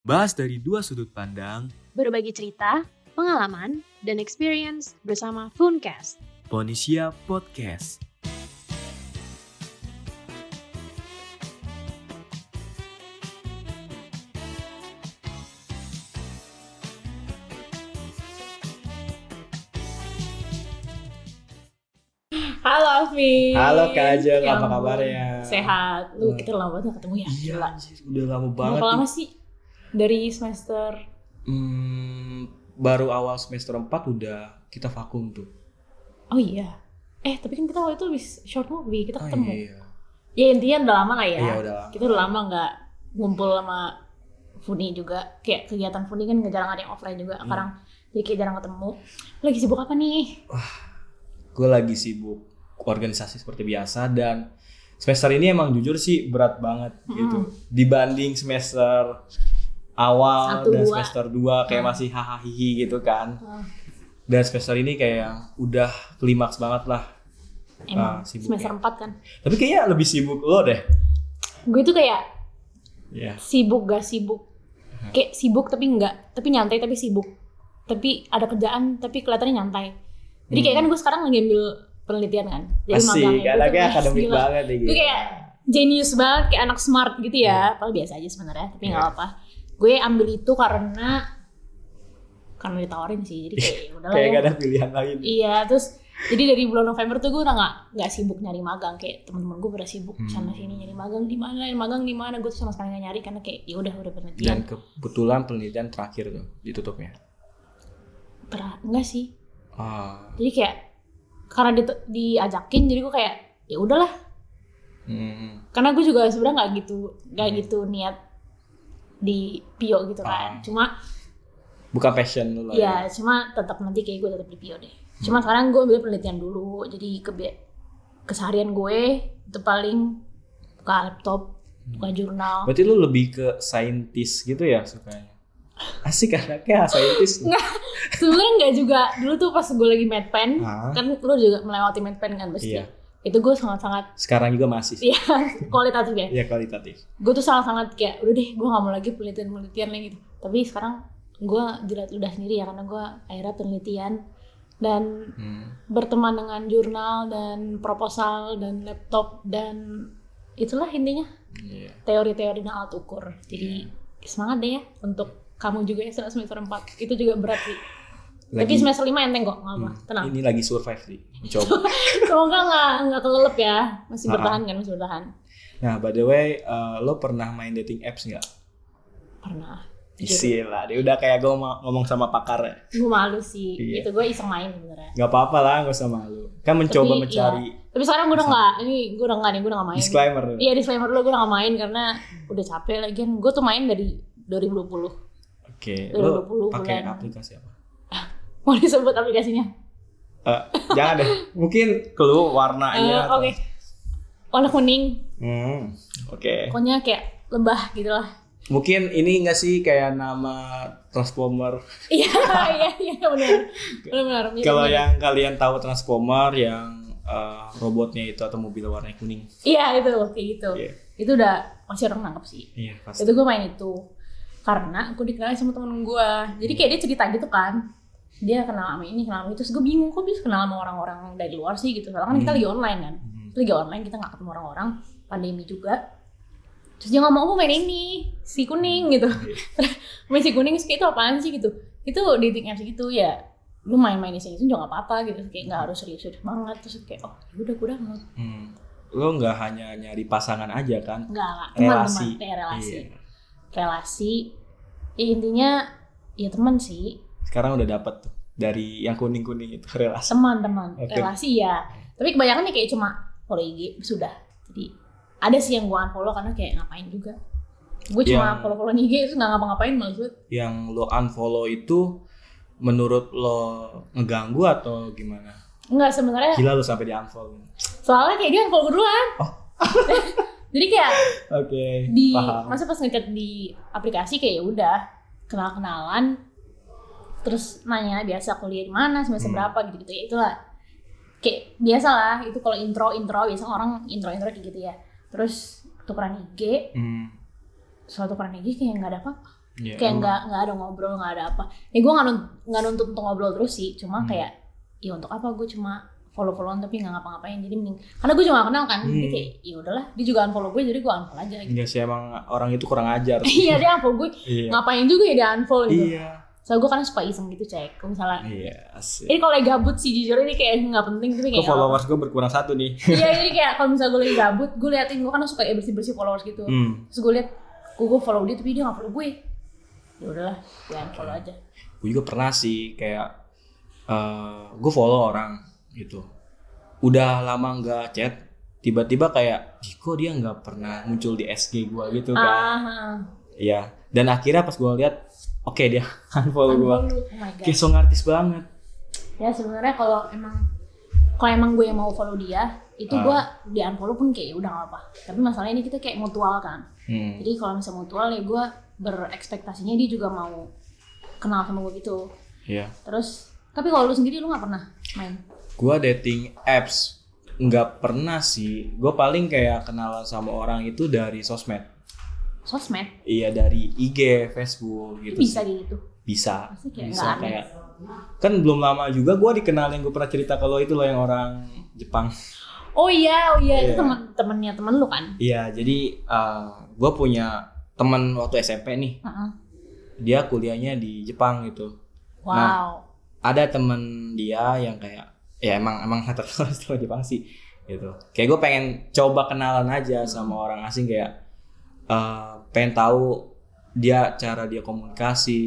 Bahas dari dua sudut pandang, Berbagi cerita, pengalaman, dan experience bersama Funcast. Ponisia Podcast. Halo Alfi. Halo Kak Ajeng, Ya apa kabarnya? Sehat. Lu kita lama banget ketemu ya? Iya, udah lama banget. Berapa lama sih? Dari semester Hmm, baru awal semester 4 udah kita vakum tuh. Oh iya. Eh, tapi kan kita waktu itu habis short movie, kita Oh, ketemu. iya. Ya intinya udah lama lah ya. Iya, udah lama. Kita udah lama nggak ngumpul sama Funi juga. Kayak kegiatan Funi kan nggak jarang ada yang offline juga. Hmm. Sekarang jadi kayak jarang ketemu. Lagi sibuk apa nih? Gue lagi sibuk organisasi seperti biasa dan semester ini emang jujur sih berat banget gitu. Dibanding semester awal Satu, dan dua. semester 2 kayak Hmm. masih hahaha gitu kan. Ah. Dan semester ini kayak udah klimaks banget lah. Emang Ah, sibuk semester ya. 4 kan. Tapi kayaknya lebih sibuk lo deh. Gue tuh kayak Iya. sibuk gak sibuk. Kayak sibuk tapi enggak, tapi nyantai tapi sibuk. Tapi ada kerjaan tapi kelihatannya nyantai. Jadi kayak kan gue sekarang lagi ambil penelitian kan. Jadi Hmm. Asik, anaknya tuh, akademik gila. banget nih. Gue kayak genius banget, kayak anak smart gitu ya. Padahal biasa aja sebenarnya, tapi nggak Iya. apa. Gue ambil itu karena karena ditawarin sih. Jadi kayak ya udahlah kayak ya. gak ada pilihan lain. Iya, terus jadi dari bulan November tuh gue udah nggak nggak sibuk nyari magang kayak teman-teman gue pada sibuk Hmm. sana sini nyari magang di mana, nyari magang di mana. Gue tuh sama sekali nggak nyari karena kayak ya udah udah Dan penelitian. kebetulan penelitian terakhir tuh ditutupnya. Pernah enggak sih? Ah, Jadi kayak karena di, diajakin jadi gue kayak ya udahlah. hmm, Karena gue juga sebenarnya nggak gitu nggak gitu niat di Pio gitu kan. Ah. Cuma bukan passion lu lah. ya cuma tetap nanti kayak gue tetap di Pio deh. Cuma sekarang gue ambil penelitian dulu. Jadi ke keseharian gue itu paling buka laptop, buka jurnal. Berarti lu lebih ke saintis gitu ya sukanya? Asik anaknya saintis. lu. Sebenarnya nggak juga. Dulu tuh pas gue lagi medpen, Ah. kan lu juga melewati medpen kan pasti. Iya. Itu gue sangat-sangat Sekarang juga masih. sih. Iya, kualitatif ya. Iya kualitatif. Gue tuh sangat-sangat kayak udah deh, gue gak mau lagi penelitian-penelitian lagi gitu. Tapi sekarang gue jilat udah sendiri ya karena gue akhirnya penelitian dan Hmm. berteman dengan jurnal dan proposal dan laptop dan itulah intinya Iya. teori-teori dan alat ukur. Jadi semangat deh ya untuk kamu juga ya semester 4. Itu juga berat sih. Lagi, semester 5 enteng kok, nggak apa. hmm, Tenang. Ini lagi survive sih. Coba. Semoga nggak nggak kelelep ya. Masih Ah. bertahan kan, masih bertahan. nah, by the way, eh, lo pernah main dating apps nggak? Pernah. Isi lah, dia udah kayak gue ngomong sama pakar ya. Gue malu sih. Iya. Itu gue iseng main sebenarnya. Gak apa-apa lah, gak usah malu. Kan mencoba Tapi, mencari iya. Tapi sekarang gue udah nggak. Ini gue udah nggak nih. Gue udah nggak main. disclaimer. dulu. Iya disclaimer dulu gue udah nggak main karena udah capek lagi. Gue tuh main dari 2020. Oke, 2020 lo pakai aplikasi apa? Mau disebut aplikasinya? Eh, jangan deh. Mungkin clue warnanya. atau- Oke. Warna kuning. Hmm, Oke. Pokoknya kayak lebah gitu lah. Mungkin ini enggak sih kayak nama Transformer. Iya iya iya benar. Benar benar. Mirip, Kalau mirip. yang kalian tahu Transformer yang eh, robotnya itu atau mobil warna kuning. Iya itu kayak gitu. Iya. Itu udah masih orang nangkep sih. Iya, pasti. Itu gue main itu karena aku dikenalin sama temen gue. Jadi kayak dia cerita gitu kan. Dia kenal sama ini, kenal sama itu. Terus gue bingung kok bisa kenal sama orang-orang dari luar sih gitu. Soalnya kan kita Hmm. lagi online kan. Hmm. Kita lagi online kita nggak ketemu orang-orang. Pandemi juga. Terus dia ngomong, aku main ini, si kuning gitu. Main si kuning, itu apaan sih gitu. Itu dating apps gitu ya. Lu main-main di sini juga gak apa-apa gitu. Kayak gak harus serius-serius banget. Terus kayak, oh yaudah gue udah mau. Hmm. Lo nggak hanya nyari pasangan aja kan? Enggak. Relasi. Teman-teman. Kayak relasi. Iya. relasi ya intinya ya teman sih Sekarang udah dapet tuh dari yang kuning-kuning itu relasi. teman-teman Oke. relasi ya tapi kebanyakan nih kayak cuma follow IG sudah jadi ada sih yang gue unfollow karena kayak ngapain juga gue cuma Yang- follow follow IG itu nggak ngapa-ngapain malah gue Yang lo unfollow itu menurut lo ngeganggu atau gimana? nggak sebenarnya Gila lo sampai di unfollow. soalnya kayak dia unfollow duluan jadi kayak Oke. di paham. masa pas ngechat di aplikasi kayak ya udah kenal kenalan terus nanya biasa kuliah di mana? Semester Hmm. berapa? gitu gitu ya itulah. Kayak biasa lah itu kalau intro intro biasa orang intro intro kayak gitu ya. Terus tukeran IG Hmm. soal tukeran IG kayak nggak ada apa Iya, kayak nggak nggak ada ngobrol nggak ada apa. Ya gue nggak nggak nuntut untuk ngobrol terus sih. Cuma Hmm. kayak ya untuk apa? Gue cuma follow followan tapi nggak ngapa-ngapain. Jadi mending karena gue juga gak kenal kan. Jadi Hmm. kayak ya udahlah. Dia juga unfollow gue jadi gue unfollow aja gitu. Enggak sih emang orang itu kurang ajar. iya dia unfollow gue iya. ngapain juga ya dia unfollow gitu. Iya. Soalnya gue kan suka iseng gitu cek kalau misalnya Iya, asik. ini kalau lagi gabut sih jujur ini kayak nggak penting tapi kayak followers gue berkurang satu nih? iya jadi kayak kalau misalnya gue lagi gabut gue liatin gue kan suka kayak bersih bersih followers gitu Hmm. terus gue liat gue, gue follow dia tapi dia nggak follow gue ya udahlah gue unfollow aja Gue juga pernah sih kayak eh gue follow orang gitu. Udah lama nggak chat, tiba-tiba kayak, "Ih, kok dia nggak pernah muncul di SG gue gitu kan? ah Iya. Dan akhirnya pas gue lihat, oke dia unfollow gue. oh my god Kayak song artis banget. ya sebenarnya kalau emang kalau emang gue yang mau follow dia itu Ah. gue di unfollow pun kayak ya udah gak apa tapi masalahnya ini kita kayak mutual kan Hmm. jadi kalau misalnya mutual ya gue berekspektasinya dia juga mau kenal sama gue gitu Iya. terus tapi kalau lu sendiri lu nggak pernah main Gua dating apps nggak pernah sih. Gue paling kayak kenalan sama orang itu dari sosmed. Sosmed Iya dari IG, Facebook gitu. bisa sih. gitu Bisa. Kayak Bisa kayak kan belum lama juga gue dikenalin gue pernah cerita kalau itu loh yang orang Jepang. oh iya oh iya itu Iya. temen temennya temen lu kan Iya jadi gue punya teman waktu SMP nih. Heeh. Dia kuliahnya di Jepang gitu. wow ada temen dia yang kayak ya emang emang terkenal sama Jepang sih gitu kayak gue pengen coba kenalan aja sama orang asing kayak eh, pengen tahu dia cara dia komunikasi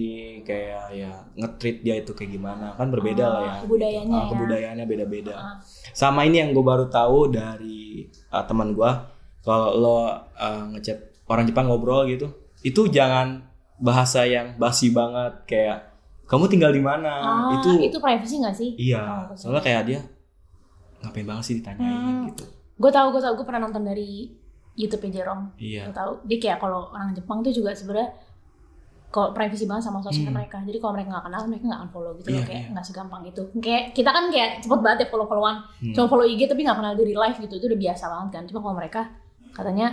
kayak ya ngetreat dia itu kayak gimana. Kan berbeda lah ya. Oh, kebudayaannya Ah, ya. kebudayaannya beda-beda. Ah. sama ini yang gue baru tahu dari uh, teman gue kalau lo uh, ngechat orang Jepang ngobrol gitu itu jangan bahasa yang basi banget. Kayak kamu tinggal di mana? Ah, itu itu privacy nggak sih? Iya Oh, soalnya kayak dia ngapain banget sih ditanyain? Hmm. gitu. Gue tahu gue tahu gue pernah nonton dari YouTube Jerome. Iya. Gue tahu. Dia kayak kalau orang Jepang tuh juga sebenarnya kalau privacy banget sama sosmed Hmm. mereka. Jadi kalau mereka nggak kenal mereka nggak unfollow gitu loh. Iya, kayak iya. nggak segampang itu. Kayak kita kan kayak cepet banget ya follow followan Hmm. cuma follow IG tapi nggak kenal diri live gitu. Itu udah biasa banget kan. Cuma kalau mereka katanya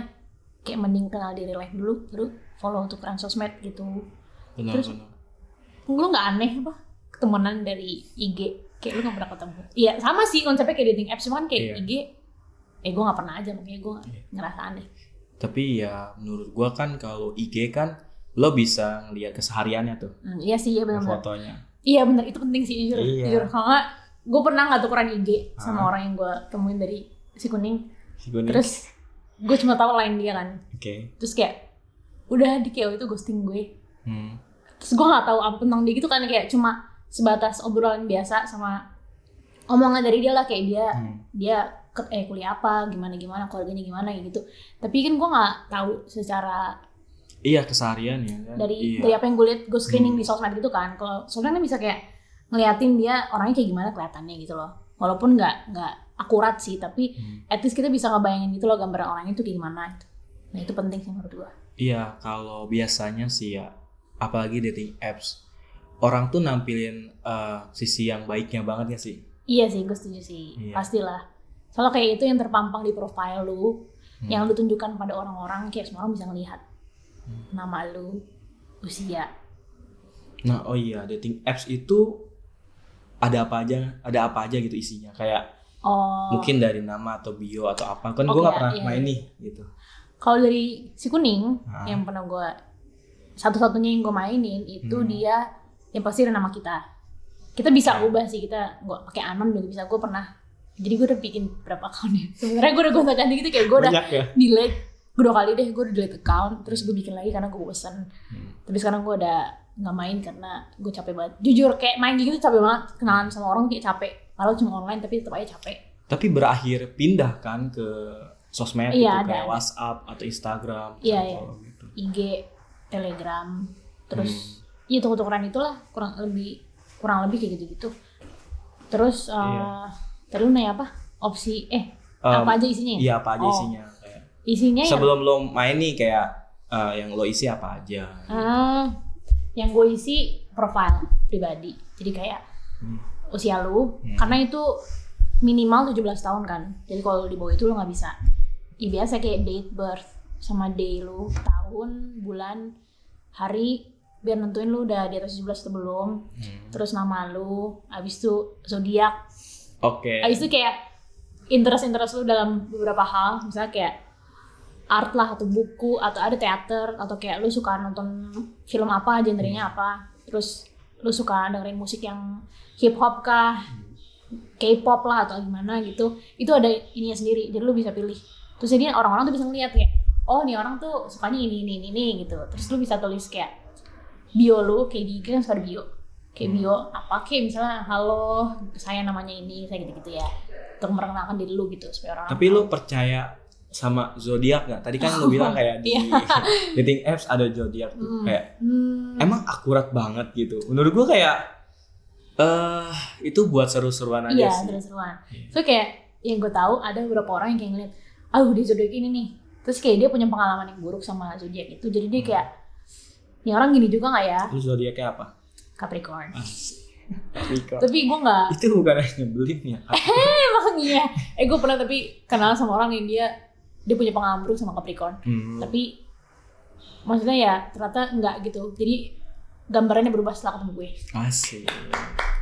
kayak mending kenal diri live dulu baru follow tukeran sosmed gitu. Benar Terus- benar. lu nggak aneh apa? Ketemenan dari IG kayak lu nggak pernah ketemu. Iya sama sih konsepnya kayak dating apps cuma kan kayak Iya. IG eh gue nggak pernah aja makanya gue Iya. ngerasa aneh tapi ya menurut gua kan kalau IG kan lo bisa ngeliat kesehariannya tuh Hmm, iya sih iya benar fotonya Iya benar itu penting sih jujur. Iya. Jujur kalau nggak gue pernah nggak tukeran IG sama Ah. orang yang gue temuin dari si kuning. si kuning. Terus gue cuma tahu lain dia kan. oke Terus kayak udah di kayak itu ghosting gue. Hmm. Terus gue nggak tahu apa tentang dia gitu kan kayak cuma sebatas obrolan biasa sama omongan dari dia lah kayak dia Hmm. dia ke, eh kuliah apa gimana gimana keluarganya gimana gitu. Tapi kan gue nggak tahu secara iya keseharian ya kan? dari iya. dari apa yang gue lihat gue screening Hmm. di sosmed gitu kan kalau sosmed kan bisa kayak ngeliatin dia orangnya kayak gimana kelihatannya gitu loh walaupun nggak nggak akurat sih tapi Hmm. at least kita bisa ngebayangin gitu loh gambaran orangnya itu kayak gimana gitu. nah itu penting sih menurut gue Iya, kalau biasanya sih ya, apalagi dating apps, orang tuh nampilin eh, sisi yang baiknya banget ya sih. iya sih gue setuju sih Iya. pastilah soalnya kayak itu yang terpampang di profile lu Hmm. yang lu tunjukkan pada orang-orang kayak semua orang bisa ngelihat Hmm. nama lu usia Nah, oh iya, dating apps itu ada apa aja, ada apa aja gitu isinya. Kayak oh mungkin dari nama atau bio atau apa. Kan gue Oke, nggak pernah iya, main iya. nih gitu. kalau dari si kuning Ah. yang pernah gue satu-satunya yang gue mainin itu Hmm. dia yang pasti ada nama kita kita bisa Ya. ubah sih kita gue pakai anon juga bisa gue pernah jadi gue udah bikin berapa account ya sebenarnya gue udah gonta ganti gitu kayak gue udah ya. delete gue dua kali deh gue udah delete account terus gue bikin lagi karena gue bosan Hmm. tapi sekarang gue udah nggak main karena gue capek banget jujur kayak main gitu capek banget kenalan sama orang kayak capek kalau cuma online tapi tetap aja capek Tapi berakhir pindah kan ke sosmed Iya, gitu, kayak ada. WhatsApp atau Instagram. Iya, contoh gitu. IG Telegram terus Hmm. iya tuker-tukeran itulah kurang lebih kurang lebih kayak gitu-gitu terus uh, lu nanya apa opsi eh Em, apa aja isinya ya? Iya, apa aja Oh. isinya. Kayak, isinya ya sebelum lo main nih kayak eh, yang lo isi apa aja. Ah, yang gue isi profile pribadi jadi kayak Hmm. usia lu Hmm. karena itu minimal 17 tahun kan jadi kalau di bawah itu lu nggak bisa ya biasa kayak date birth sama day lu tahun bulan hari biar nentuin lu udah di atas 17 atau belum. Hmm. Terus nama lu, abis itu zodiak, Oke. abis itu kayak interest-interest lu dalam beberapa hal, misalnya kayak art lah atau buku atau ada teater atau kayak lu suka nonton film apa, genrenya apa. Terus lu suka dengerin musik yang hip hop kah, K-pop lah atau gimana gitu. Itu ada ininya sendiri, jadi lu bisa pilih. Terus jadi orang-orang tuh bisa ngeliat kayak, oh nih orang tuh sukanya ini ini ini, ini gitu. Terus lu bisa tulis kayak bio lu kayak di kan suka ada bio kayak bio apa kayak misalnya halo saya namanya ini saya gitu-gitu ya untuk memperkenalkan diri lu gitu supaya orang Tapi lu percaya sama zodiak nggak? Tadi kan lu bilang kayak di Iya. dating apps ada zodiak tuh Hmm. kayak hmm, emang akurat banget gitu. Menurut gua kayak eh itu buat seru-seruan aja iya sih. seru-seruan Iya. so kayak yang gue tahu ada beberapa orang yang kayak ngeliat ah dia zodiak ini nih terus kayak dia punya pengalaman yang buruk sama zodiak itu jadi dia kayak ini orang gini juga nggak ya Lu zodiaknya apa? Capricorn Capricorn. tapi gue nggak itu bukan yang nyebelin ya. emang iya eh gue pernah tapi kenal sama orang yang dia dia punya pengalaman buruk sama Capricorn Hmm. tapi maksudnya ya ternyata enggak gitu jadi gambarannya berubah setelah ketemu gue Asik.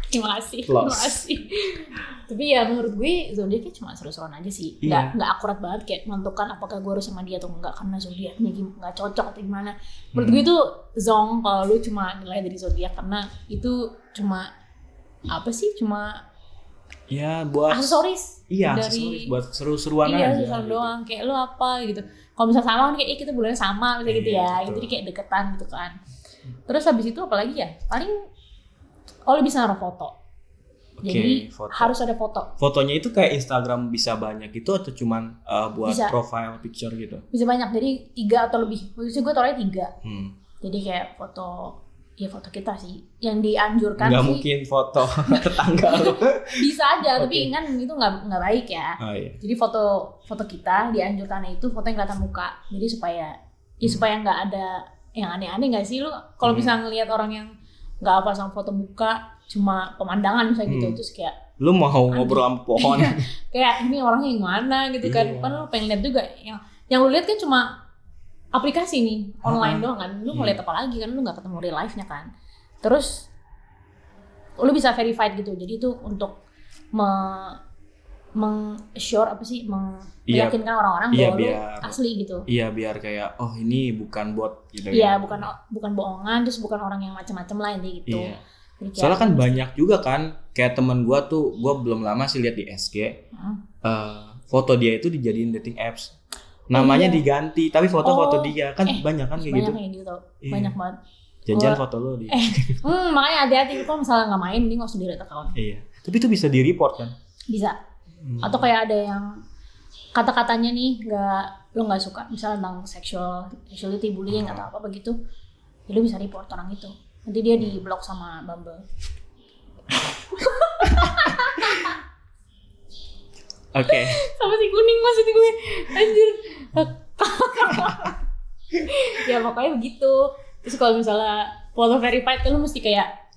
Terima kasih terima kasih tapi ya menurut gue zodiaknya cuma seru-seruan aja sih Iya. nggak nggak akurat banget kayak menentukan apakah gue harus sama dia atau enggak karena zodiaknya nggak cocok atau gimana menurut Hmm. gue itu zong kalau lu cuma nilai dari zodiak karena itu cuma apa sih cuma Ya buat aksesoris iya dari- aksesoris buat seru-seruan iya aja. sesuatu gitu. doang kayak lu apa gitu kalau misalnya sama kan kayak "Eh, kita bulannya sama misalnya gitu Iya, ya betul. jadi kayak deketan gitu kan terus habis itu apalagi ya paling oh lu bisa naruh foto jadi Oke, foto. harus ada foto Fotonya itu kayak Instagram bisa banyak gitu atau cuman uh, buat Bisa. profile picture gitu? bisa banyak jadi tiga atau lebih maksudnya gue taruhnya tiga Hmm. jadi kayak foto ya foto kita sih yang dianjurkan Nggak sih mungkin foto tetangga lu. bisa aja tapi Oke. kan itu nggak nggak baik ya Oh iya. jadi foto foto kita dianjurkannya itu foto yang kelihatan muka jadi supaya ya supaya nggak ada yang aneh-aneh nggak sih lu kalau Hmm. bisa ngelihat orang yang nggak apa sama foto muka cuma pemandangan misalnya gitu Hmm. terus kayak Lu mau ngobrol sama pohon? kayak ini orangnya yang mana gitu kan Iya. kan lu pengen lihat juga yang yang lu lihat kan cuma aplikasi nih online Ha-ha. doang kan lu mau Iya. lihat apa lagi kan lu nggak ketemu real life nya kan terus lu bisa verified gitu jadi itu untuk me meng assure apa sih meng Iya. meyakinkan orang-orang Iya, bahwa lu biar- asli gitu iya biar kayak oh ini bukan bot gitu iya ya. bukan bukan bohongan terus bukan orang yang macam-macam lah intinya gitu Iya. Jadi Soalnya kan banyak juga kan kayak teman gua tuh gua belum lama sih lihat di SG Hmm. eh, foto dia itu dijadiin dating apps. Namanya iya. diganti tapi foto-foto Oh, dia kan eh, banyak kan kayak banyak gitu. kayak gitu Iya. banyak banget Jangan Gua- foto lo di. Eh. hmm, makanya hati-hati kalau misalnya nggak main ini nggak usah delete account Iya. Tapi itu bisa di report kan? bisa Hmm. atau kayak ada yang kata-katanya nih nggak lo nggak suka misalnya tentang sexual sexuality bullying Hmm. atau apa begitu ya lo bisa report orang itu nanti dia di blok sama Bumble Oke. sama si kuning maksud gue anjir ya pokoknya begitu terus kalau misalnya foto verified kan lo mesti kayak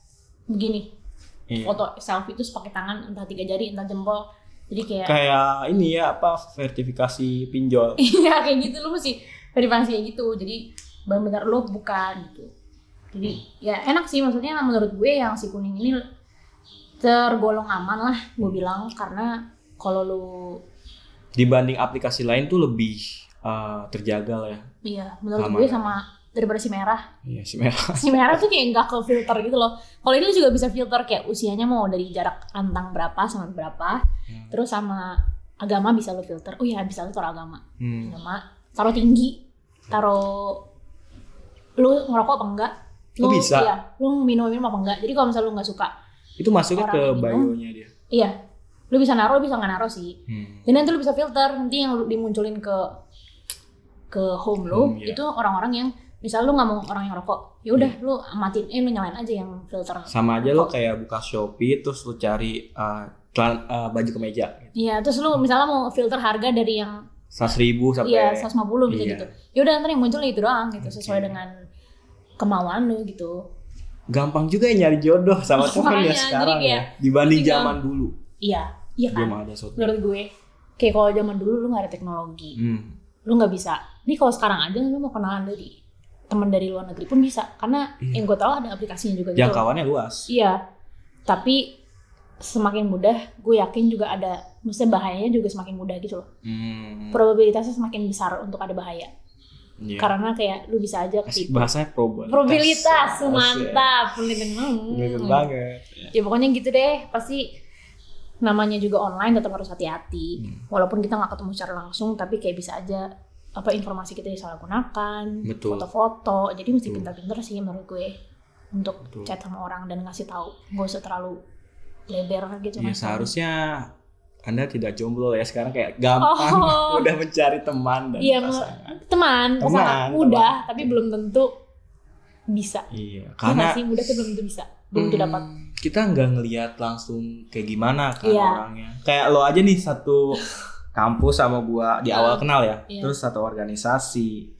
begini Iya. foto selfie itu pakai tangan entah tiga jari entah jempol jadi kayak Kayak ini ya apa verifikasi pinjol. Iya kayak gitu lu mesti verifikasi kayak gitu. Jadi benar-benar lu bukan gitu. Jadi ya enak sih maksudnya menurut gue yang si kuning ini tergolong aman lah gue bilang karena kalau lu Dibanding aplikasi lain tuh lebih eh, terjaga lah ya. iya menurut Aman gue ya. sama daripada si merah. Iya si merah. Si merah tuh kayak nggak ke filter gitu loh. Kalau ini juga bisa filter kayak usianya mau dari jarak antang berapa sama berapa. Hmm. Terus sama agama bisa lu filter. Oh iya bisa lu taruh agama. Hmm. sama taruh tinggi taruh lu ngerokok apa enggak lu Oh, bisa? iya lu minum minum apa enggak jadi kalau misalnya lu nggak suka Itu masuknya ke bio-nya dia. iya lu bisa naruh lu bisa nggak naruh sih Hmm. dan nanti lu bisa filter nanti yang lu dimunculin ke ke home lu Home, iya. itu orang-orang yang misal lu nggak mau orang yang rokok ya udah lu matiin eh lu nyalain aja yang filter Sama aja lo kayak buka Shopee terus lu cari eh, celan- eh, baju kemeja iya terus lu misalnya mau filter harga dari yang seratus ribu sampai iya 150 bisa Iya. gitu ya udah ntar yang muncul itu doang gitu sesuai Oke. dengan kemauan lu gitu gampang juga ya nyari jodoh sama temen ya sekarang ya dibanding zaman dulu Iya, iya kan. ada Menurut gue, kayak kalau zaman dulu lu nggak ada teknologi, hmm. lu nggak bisa. Ini kalau sekarang aja lu mau kenalan dari teman dari luar negeri pun bisa karena Iya. yang gue tahu ada aplikasinya juga gitu Jangkauannya luas. iya tapi semakin mudah gue yakin juga ada maksudnya bahayanya juga semakin mudah gitu loh Hmm. probabilitasnya semakin besar untuk ada bahaya Iya. karena kayak lu bisa aja Asik ketipu bahasanya probabilitas. probabilitas mantap penelitian hmm. banget. Ya. ya pokoknya gitu deh pasti namanya juga online tetap harus hati-hati Hmm. walaupun kita nggak ketemu secara langsung tapi kayak bisa aja apa informasi kita disalahgunakan foto-foto jadi mesti pintar-pintar sih menurut gue untuk Betul. chat sama orang dan ngasih tahu nggak usah terlalu lebar gitu Ya seharusnya anda tidak jomblo ya sekarang kayak gampang Oh. udah mencari teman dan Iya, pasangan. teman Teman, pasangan teman. tapi belum tentu bisa Iya, Iya karena nggak sih mudah tapi belum tentu bisa belum tentu Hmm, dapat kita nggak ngelihat langsung kayak gimana kan Iya. orangnya. Kayak lo aja nih satu kampus sama gua di awal Ah, kenal ya, iya. terus satu organisasi.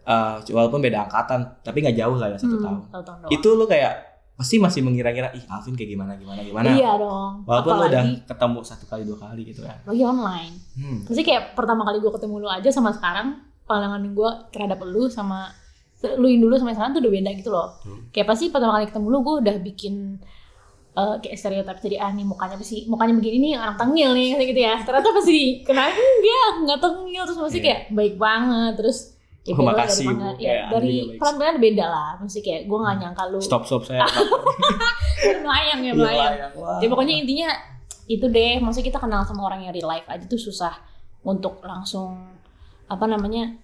Eh, walaupun beda angkatan, tapi nggak jauh lah ya satu Hmm, tahun. tahun doang. Itu lo kayak pasti masih mengira-ngira, ih Alvin kayak gimana gimana gimana. iya dong Walaupun lo udah apalagi ketemu satu kali dua kali gitu kan. lagi online Hmm. Pasti kayak pertama kali gue ketemu lu aja sama sekarang pandangan gue terhadap lu sama lu yang dulu sama yang sekarang tuh udah beda gitu loh. Hmm. Kayak pasti pertama kali ketemu lu gue udah bikin eh, kayak stereotip jadi ah nih mukanya pasti mukanya begini nih orang tengil nih kayak gitu ya. Ternyata pasti kenal enggak enggak tengil terus pasti Iya. kayak baik banget terus ya Oh, makasih, dari Bu. ya, dari pelan-pelan beda lah. Mesti kayak gue nggak nyangka lu Stop stop saya. melayang ya Iya, melayang. Ya pokoknya intinya itu deh, maksudnya kita kenal sama orang yang real life aja tuh susah untuk langsung apa namanya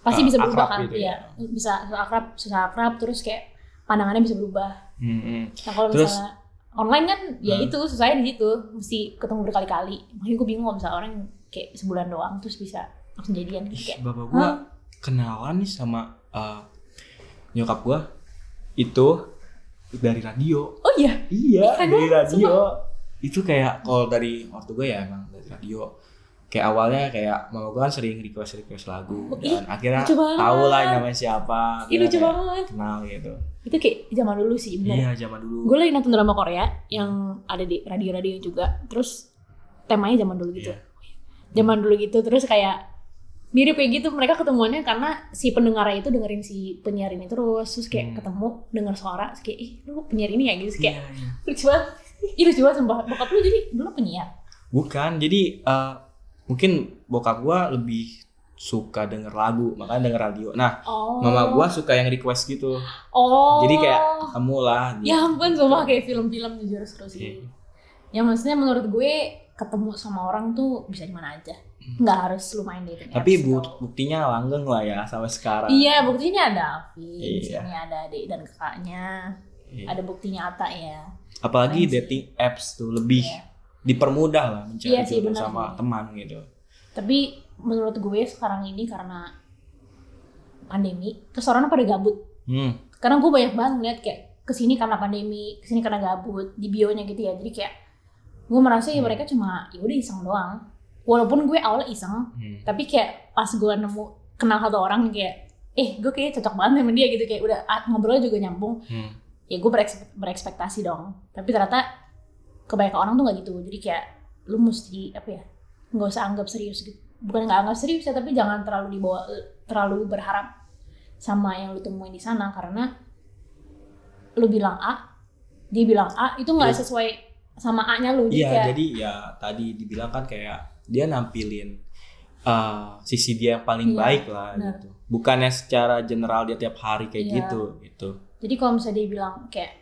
pasti Ah, bisa berubah akrab kan, gitu iya ya. bisa akrab, susah akrab terus kayak pandangannya bisa berubah. Hmm, hmm. Nah kalau Terus- misalnya online kan ya Hmm. itu susahnya di situ, mesti ketemu berkali-kali. Makanya gue bingung misalnya orang kayak sebulan doang terus bisa langsung jadian Ih, kayak bapak gua kenalan nih sama uh, nyokap gua itu dari radio. oh iya Iya, dari radio. Itu kayak kalau dari waktu gue ya emang dari radio. Kayak awalnya kayak mama gue kan sering request request lagu Oh, ih, dan akhirnya tahu lah namanya siapa. Ih, lucu kayak banget. Kenal gitu. itu kayak zaman dulu sih bener. Iya zaman dulu. gue lagi nonton drama Korea yang ada di radio-radio juga terus temanya zaman dulu gitu Iya. zaman dulu gitu terus kayak mirip kayak gitu mereka ketemuannya karena si pendengarnya itu dengerin si penyiar ini terus terus kayak Hmm. ketemu dengar suara terus kayak ih lu penyiar ini ya gitu Terus kayak Iya, iya. lucu banget Ih lucu banget sumpah bokap lu jadi dulu penyiar Bukan, jadi eh, mungkin bokap gua lebih suka denger lagu, makanya denger radio. Nah, oh mama gua suka yang request gitu. oh Jadi kayak ketemu lah. di- ya ampun sumpah kayak film-film jujur seru sih Iya. ya maksudnya menurut gue ketemu sama orang tuh bisa di mana aja nggak harus lu main dating Hmm. Tapi apps bu- buktinya langgeng lah ya sampai sekarang. Iya, buktinya ada di Iya. sini ada adik dan kakaknya, Iya. ada bukti nyata ya. Apalagi sih. dating apps tuh lebih Iya. Dipermudah lah mencari Iya sih, jodoh sama teman gitu. Tapi menurut gue sekarang ini karena pandemi, terus orang pada gabut. Hmm. Karena gue banyak banget ngeliat kayak ke sini karena pandemi, ke sini karena gabut di bionya gitu ya. Jadi kayak gue merasa ya Hmm. mereka cuma ya udah iseng doang. Walaupun gue awalnya iseng, Hmm. tapi kayak pas gue nemu kenal satu orang kayak eh gue kayak cocok banget sama dia gitu kayak udah ah, ngobrolnya juga nyambung Hmm. ya gue berekspek- berekspektasi dong tapi ternyata kebanyakan orang tuh nggak gitu jadi kayak lu mesti apa ya nggak usah anggap serius gitu bukan nggak anggap serius ya tapi jangan terlalu dibawa terlalu berharap sama yang lu temuin di sana karena lu bilang A dia bilang A itu nggak Iya. sesuai sama A nya lu Iya, kayak jadi ya tadi dibilang kan kayak dia nampilin uh, sisi dia yang paling Iya, baik lah benar. gitu. Bukannya secara general dia tiap hari kayak Iya. gitu gitu. jadi kalau misalnya dia bilang kayak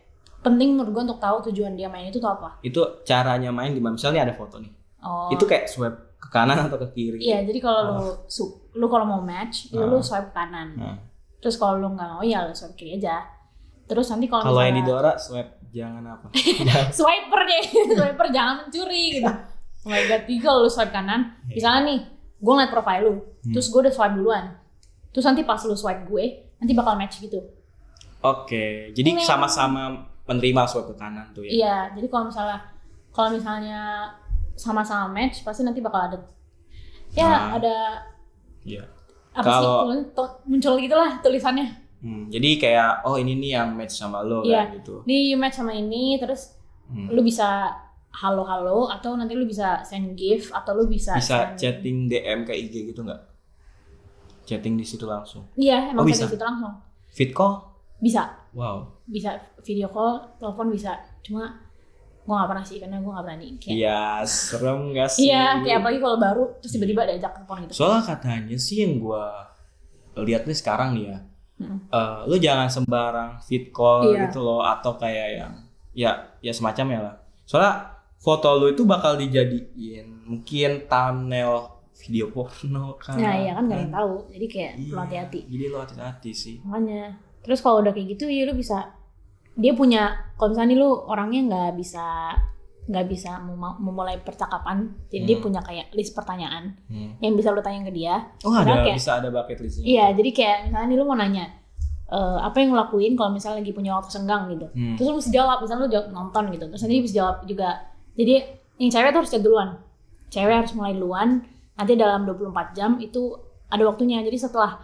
penting menurut gue untuk tahu tujuan dia main itu tuh apa Itu caranya main gimana? Misalnya ada foto nih. oh Itu kayak swipe ke kanan atau ke kiri? iya jadi kalau lu su- lu kalau mau match itu Ah. lu swipe kanan Nah, Terus kalau lu nggak mau ya lu swipe kiri aja. Terus nanti kalau kalau yang didora swipe jangan apa? Swiper deh, swiper jangan mencuri gitu. Oh my god, jadi kalau lu swipe kanan, misalnya nih, gue ngeliat profile lu, Hmm. terus gue udah swipe duluan. Terus nanti pas lu swipe gue, nanti bakal match gitu. Oke, jadi Ini- sama-sama menerima swipe ke kanan tuh ya. Iya, jadi kalau misalnya kalau misalnya sama-sama match, pasti nanti bakal ada ya Ah. ada Iya. apa Kalau- sih muncul gitulah tulisannya. Hmm, jadi kayak oh ini nih yang match sama lo Iya. kan gitu. Nih you match sama ini, terus Hmm. lu bisa halo-halo atau nanti lu bisa send gift atau lu bisa Bisa send- chatting DM ke IG gitu nggak? Chatting di situ langsung. Iya, emang Oh, bisa bisa? gitu langsung. Fit call? Bisa Wow. bisa video call telepon bisa cuma gue nggak pernah sih karena gue nggak berani kayak Iya, serem gak sih? iya kayak apalagi kalau baru terus tiba-tiba diajak telepon gitu Soalnya katanya sih yang gua lihat nih sekarang nih ya, Mm-mm. eh, lu jangan sembarang fit call Iya. gitu loh atau kayak yang ya ya semacamnya lah. Soalnya foto lu itu bakal dijadiin mungkin thumbnail video porno kan. nah iya kan gak ada yang tahu jadi kayak Iya, perlu hati-hati Jadi lu hati-hati sih. makanya terus kalau udah kayak gitu ya lu bisa dia punya kalau misalnya nih lu orangnya nggak bisa nggak bisa mem- memulai percakapan jadi dia Hmm. punya kayak list pertanyaan Hmm. yang bisa lu tanya ke dia Oh ada kayak- bisa ada bucket listnya. iya jadi kayak misalnya nih lu mau nanya eh, apa yang lu lakuin kalau misalnya lagi punya waktu senggang gitu Hmm. terus lu mesti jawab misalnya lu jawab nonton gitu terus nanti dia bisa jawab juga jadi yang cewek tuh harus chat duluan cewek harus mulai duluan nanti dalam 24 jam itu ada waktunya jadi setelah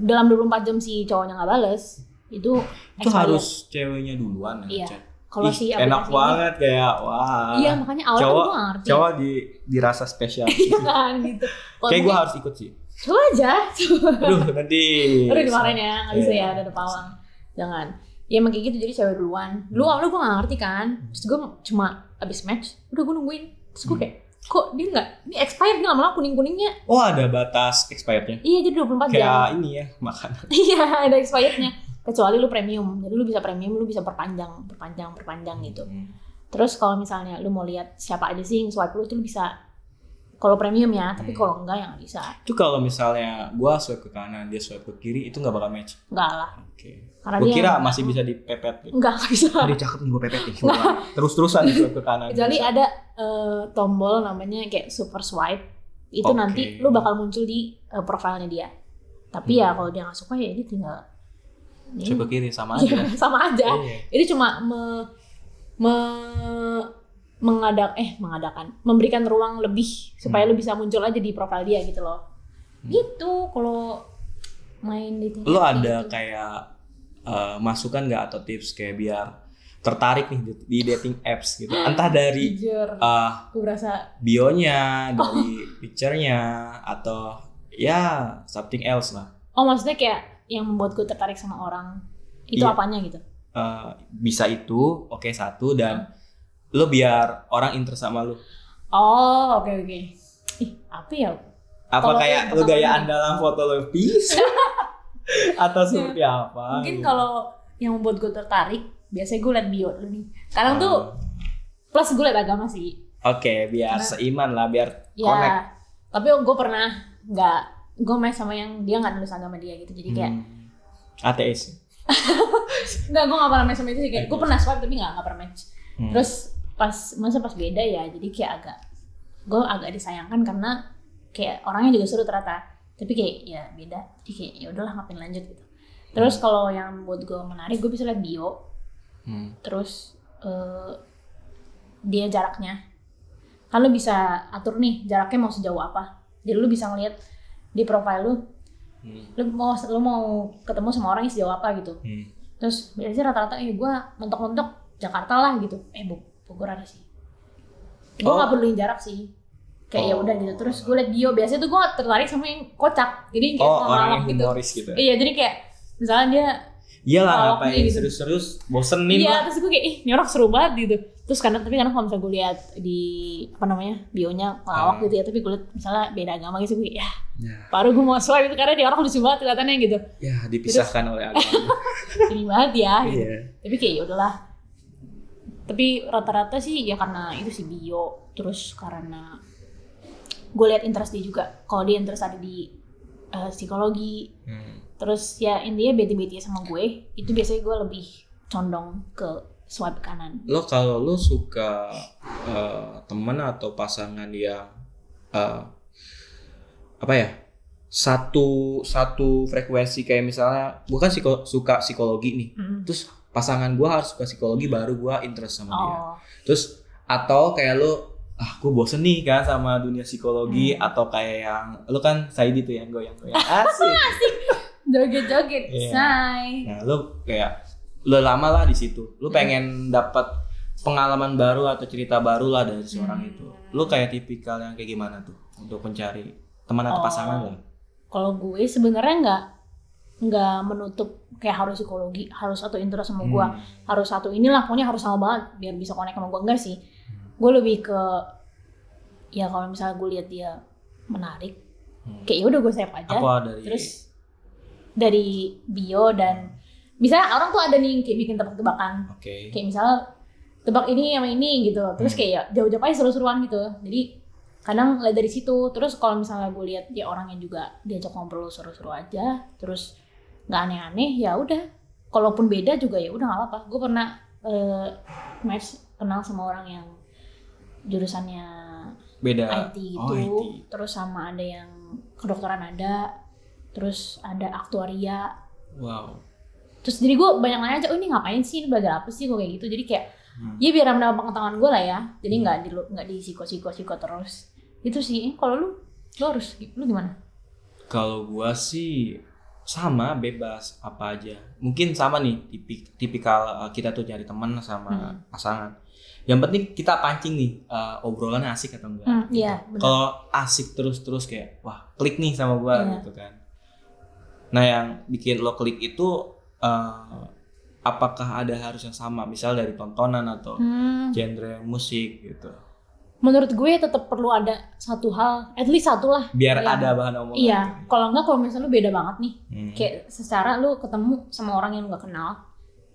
dalam 24 jam si cowoknya nggak bales itu Itu expired. harus ceweknya duluan yang Iya. kalau si enak aplikasi ini- banget kayak wah. iya makanya awalnya cowok gue ngerti cowok di dirasa spesial. Iya kan gitu Kayak gue harus ikut sih. coba aja coba Aduh nanti. Udah dimarahin ya, nggak bisa Iya. ya, ada pawang. Jangan. Ya emang kayak gitu, jadi cewek duluan. Dulu Hmm. awalnya gue gak ngerti kan. Terus gue cuma abis match, udah gue nungguin. Terus gue Hmm. kayak, kok dia nggak, ini expired nih lama-lama kuning-kuningnya. Oh ada batas expirednya. Iya jadi 24 Kayak jam. ini ya makanan. Iya ada expirednya. Kecuali lu premium. Jadi lu bisa premium, lu bisa perpanjang, perpanjang, perpanjang gitu. Hmm. Terus kalau misalnya lu mau lihat siapa aja sih yang swipe lu, tuh lu bisa kalau premium ya, tapi Hmm. kalau enggak ya nggak bisa. Itu kalau misalnya gue swipe ke kanan dia swipe ke kiri itu nggak bakal match. Enggak lah. Oke. Karena Gue kira masih bisa dipepet. Gitu. Enggak, nggak bisa. Dia cakep nih gue pepet nih. Terus terusan swipe ke kanan. Kecuali Bisa. ada eh, tombol namanya kayak super swipe. Itu Oke. nanti lu bakal muncul di eh, profilnya dia. Tapi ya kalau dia nggak suka ya dia tinggal Hmm. Ke kiri sama aja. Iya, sama aja. Iya. Itu cuma me, me- mengadak eh mengadakan memberikan ruang lebih supaya Hmm. lu bisa muncul aja di profil dia gitu loh. Hmm. Gitu kalau main di Lo Tinder ada gitu. kayak eh, masukan nggak atau tips kayak biar tertarik nih di, dating apps gitu. Entah dari Jujur, gue berasa bionya, dari picture-nya atau ya something else lah. oh maksudnya kayak yang membuat gue tertarik sama orang itu Iya. apanya gitu. Eh, bisa itu, oke satu dan lo biar orang interest sama lo. Oh, oke oke. Ih, apa ya? Apa kayak lo gaya andalan foto lo bisa? Atau seperti apa? Mungkin gitu. kalau yang membuat gue tertarik, biasanya gue liat bio dulu nih. Kadang Ah. tuh plus gue liat agama sih. Oke, biar Karena- seiman lah, biar Ya, connect. tapi gue pernah nggak gue main sama yang dia nggak nulis agama dia gitu. Jadi kayak Hmm. ATS. nggak gue nggak pernah main sama itu sih. Kayak gue pernah swipe tapi nggak nggak pernah match. Hmm. Terus pas masa pas beda ya, jadi kayak agak gue agak disayangkan karena kayak orangnya juga seru ternyata. Tapi kayak ya beda. Jadi kayak ya udahlah ngapain lanjut gitu. Terus kalau yang buat gue menarik, gue bisa liat bio. Hmm. terus eh, dia jaraknya kan lu bisa atur nih jaraknya mau sejauh apa jadi lu bisa ngeliat di profile lu Hmm. lu mau lu mau ketemu sama orangnya sejauh apa gitu Hmm. terus biasanya rata-rata eh gue mentok-mentok Jakarta lah gitu eh Bog- Bogor ada sih gue Oh. nggak peduliin jarak sih kayak ya Oh. udah gitu terus gue liat bio biasanya tuh gue tertarik sama yang kocak jadi kayak Oh, orang yang gitu gitu. iya jadi kayak misalnya dia Iyalah Lawak ngapain nih gitu. serius-serius bosenin Iya, lah. terus gue kayak, ih ini orang seru banget gitu. Terus kadang, tapi kadang kalau misalnya gue lihat di, apa namanya, bionya ngelawak Hmm. gitu ya, tapi gue liat misalnya beda agama gitu, gue kayak, ya Ya, baru gue mau swipe itu karena dia orang lucu banget kelihatannya gitu. ya dipisahkan oleh agama. Ini banget ya gitu. Iya. Tapi kayak ya udahlah. Tapi rata-rata sih ya karena itu sih bio, terus karena gue lihat interest dia juga. Kalau dia interest ada di eh, psikologi, Hmm. terus ya intinya beti-beti sama gue, itu biasanya gue lebih condong ke swipe kanan. Lo kalau lo suka eh, temen atau pasangan yang eh, apa ya satu satu frekuensi kayak misalnya gue kan psiko- suka psikologi nih Mm. terus pasangan gue harus suka psikologi baru gue interest sama dia Oh, terus atau kayak lo ah gue bosen nih kan sama dunia psikologi Hmm. atau kayak yang lo kan Saidi tuh yang goyang-goyang asik joget-joget, Iya. say. nah lo kayak lo lama lah di situ lo Hmm. pengen dapat pengalaman baru atau cerita baru lah dari seorang Hmm. itu lo kayak tipikal yang kayak gimana tuh untuk mencari teman atau Oh. pasangan lo Kalau gue sebenarnya nggak nggak menutup kayak harus psikologi harus satu interest sama gue Hmm. harus satu inilah pokoknya harus sama banget biar bisa connect sama gue enggak sih gue lebih ke ya kalau misalnya gue lihat dia menarik Hmm. kayak ya udah gue save aja. Apa dari terus dari bio dan misalnya orang tuh ada nih kayak bikin tebak-tebakan. Oke. kayak misalnya tebak ini sama ini gitu. Terus Hmm. kayak ya jauh-jauh aja seru-seruan gitu. Jadi kadang lihat dari situ. Terus kalau misalnya gue lihat dia orang yang juga diajak ngobrol seru-seru aja terus nggak aneh-aneh ya udah. Kalaupun beda juga ya udah nggak apa-apa. Gue pernah eh, match kenal sama orang yang jurusannya Beda. IT gitu Oh, IT. terus sama ada yang kedokteran ada terus ada aktuaria Wow. terus jadi gue banyak nanya aja oh ini ngapain sih ini belajar apa sih kok kayak gitu jadi kayak Hmm. ya biar menambah pengetahuan gue lah ya jadi nggak di nggak di siko siko siko terus itu sih kalau lu lu harus lu gimana Kalau gua sih sama bebas apa aja. Mungkin sama nih tipik tipikal uh, kita tuh nyari teman sama Hmm. pasangan. Yang penting kita pancing nih uh, obrolannya asik atau enggak. Hmm, iya, benar. Kalau asik terus-terus kayak wah klik nih sama gua Iya. gitu kan. Nah yang bikin lo klik itu uh, apakah ada harus yang sama misal dari tontonan atau Hmm, genre musik gitu. menurut gue tetap perlu ada satu hal at least satu lah Biar Iya. ada bahan omongan. iya gitu. kalau enggak kalau misalnya lu beda banget nih Hmm. kayak secara lu ketemu sama orang yang lu gak kenal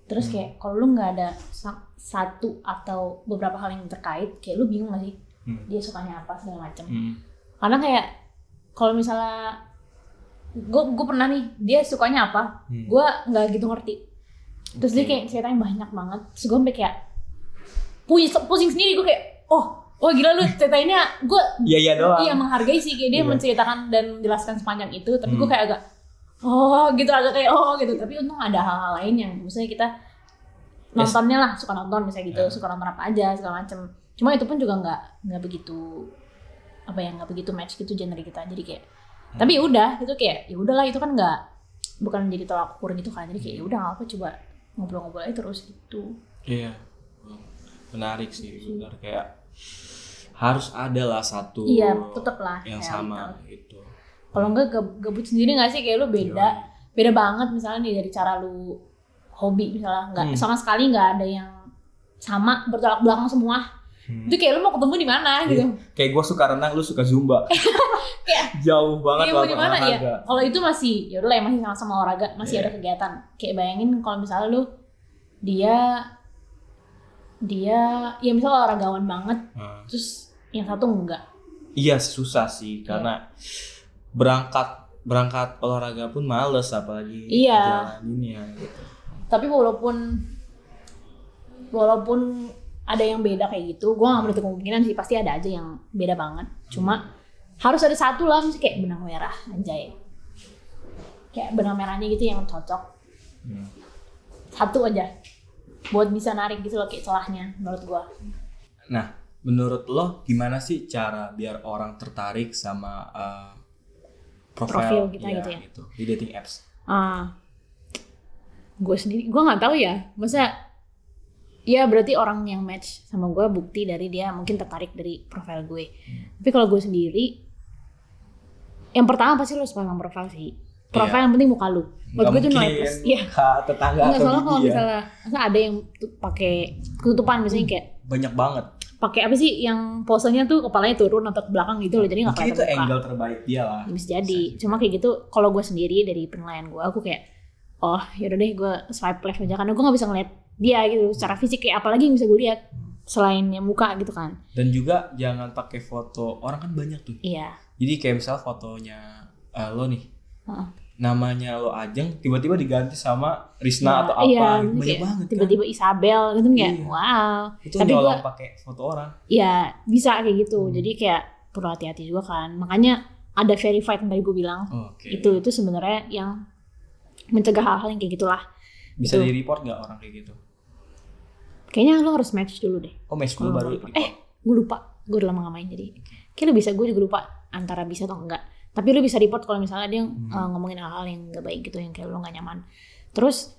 terus Hmm. kayak kalau lu nggak ada sa- satu atau beberapa hal yang terkait kayak lu bingung gak sih Hmm. dia sukanya apa segala macem Hmm. karena kayak kalau misalnya gue gue pernah nih dia sukanya apa Hmm. gue nggak gitu ngerti terus dia Oke. kayak ceritanya banyak banget terus gue sampai kayak pusing, pusing sendiri gue kayak oh oh gila lu ceritainnya gue Iya iya doang. iya menghargai sih kayak dia Iya. menceritakan dan menjelaskan sepanjang itu tapi gue Hmm. kayak agak oh gitu. Agak kayak oh gitu. Tapi untung ada hal-hal lain yang misalnya kita nontonnya lah suka nonton misalnya gitu. Ya. suka nonton apa aja segala macem. Cuma itu pun juga nggak nggak begitu apa ya nggak begitu match gitu genre kita. Jadi kayak Hmm. tapi ya udah itu kayak ya udahlah itu kan nggak bukan jadi tolak ukur gitu kan. Jadi kayak ya udah apa coba ngobrol-ngobrol aja terus gitu. Iya. Menarik sih, benar kayak harus ada lah satu iya tetep lah yang sama gitu. Kalau enggak gab- gabut sendiri nggak sih? Kayak lu beda Yoi. beda banget misalnya nih dari cara lu hobi misalnya. Nggak Hmm. sama sekali nggak ada yang sama bertolak belakang semua. Hmm. itu kayak lu mau ketemu di mana gitu. Kayak gue suka renang, lu suka zumba. Kayak- jauh banget Iya lah di mana? Ya kalau itu masih ya udah ya masih sama-sama olahraga masih Iya. ada kegiatan. Kayak bayangin kalau misalnya lu dia dia ya misalnya olahragawan banget Nah, terus yang satu enggak. Iya susah sih karena berangkat berangkat olahraga pun males apalagi Iya. jalaninnya gitu. tapi walaupun walaupun ada yang beda kayak gitu gue gak menutup kemungkinan sih pasti ada aja yang beda banget cuma harus ada satu lah mesti kayak benang merah anjay kayak benang merahnya gitu yang cocok Hmm. satu aja buat bisa narik gitu loh kayak celahnya menurut gue Nah, menurut lo gimana sih cara biar orang tertarik sama uh, Profil profil, kita Iya, gitu ya? di dating apps? ah gue sendiri gue nggak tahu ya masa ya berarti orang yang match sama gue bukti dari dia mungkin tertarik dari profil gue tapi kalau gue sendiri yang pertama pasti lo suka sama profil sih profil Iya. yang penting muka lu buat gue Nggak tuh nilai plus iya muka tetangga Enggak atau soalnya kalau ya. misalnya ada yang pakai ketutupan misalnya kayak Banyak banget. Pakai apa sih yang posenya tuh kepalanya turun atau ke belakang gitu loh jadi nggak Mungkin itu muka angle terbaik dia lah. Ya, bisa jadi cuma kayak gitu kalau gue sendiri dari penilaian gue aku kayak oh yaudah deh gue swipe left aja karena gue nggak bisa ngeliat dia gitu secara fisik kayak apalagi yang bisa gue lihat selain yang muka gitu kan Dan juga jangan pakai foto orang kan banyak tuh. iya Jadi kayak misal fotonya eh, lo nih. Namanya lo Ajeng, tiba-tiba diganti sama Risna Iya, atau apa, iya, gitu. banyak kayak banget kan. tiba-tiba Isabel gitu kayak Iya. wow Itu tapi gua- pakai foto orang. ya bisa kayak gitu Hmm. jadi kayak perlu hati-hati juga kan makanya ada verified yang tadi gue bilang Oke. itu itu sebenarnya yang mencegah hal-hal yang kayak gitulah Bisa itu. di report nggak orang kayak gitu? kayaknya lo harus match dulu deh Oh, match dulu baru report. Eh, gue lupa. Gue udah lama gak main jadi. Kayak lu bisa, gue juga lupa antara bisa atau enggak. Tapi lu bisa report kalau misalnya dia Hmm. uh, ngomongin hal-hal yang gak baik gitu, yang kayak lu gak nyaman. Terus,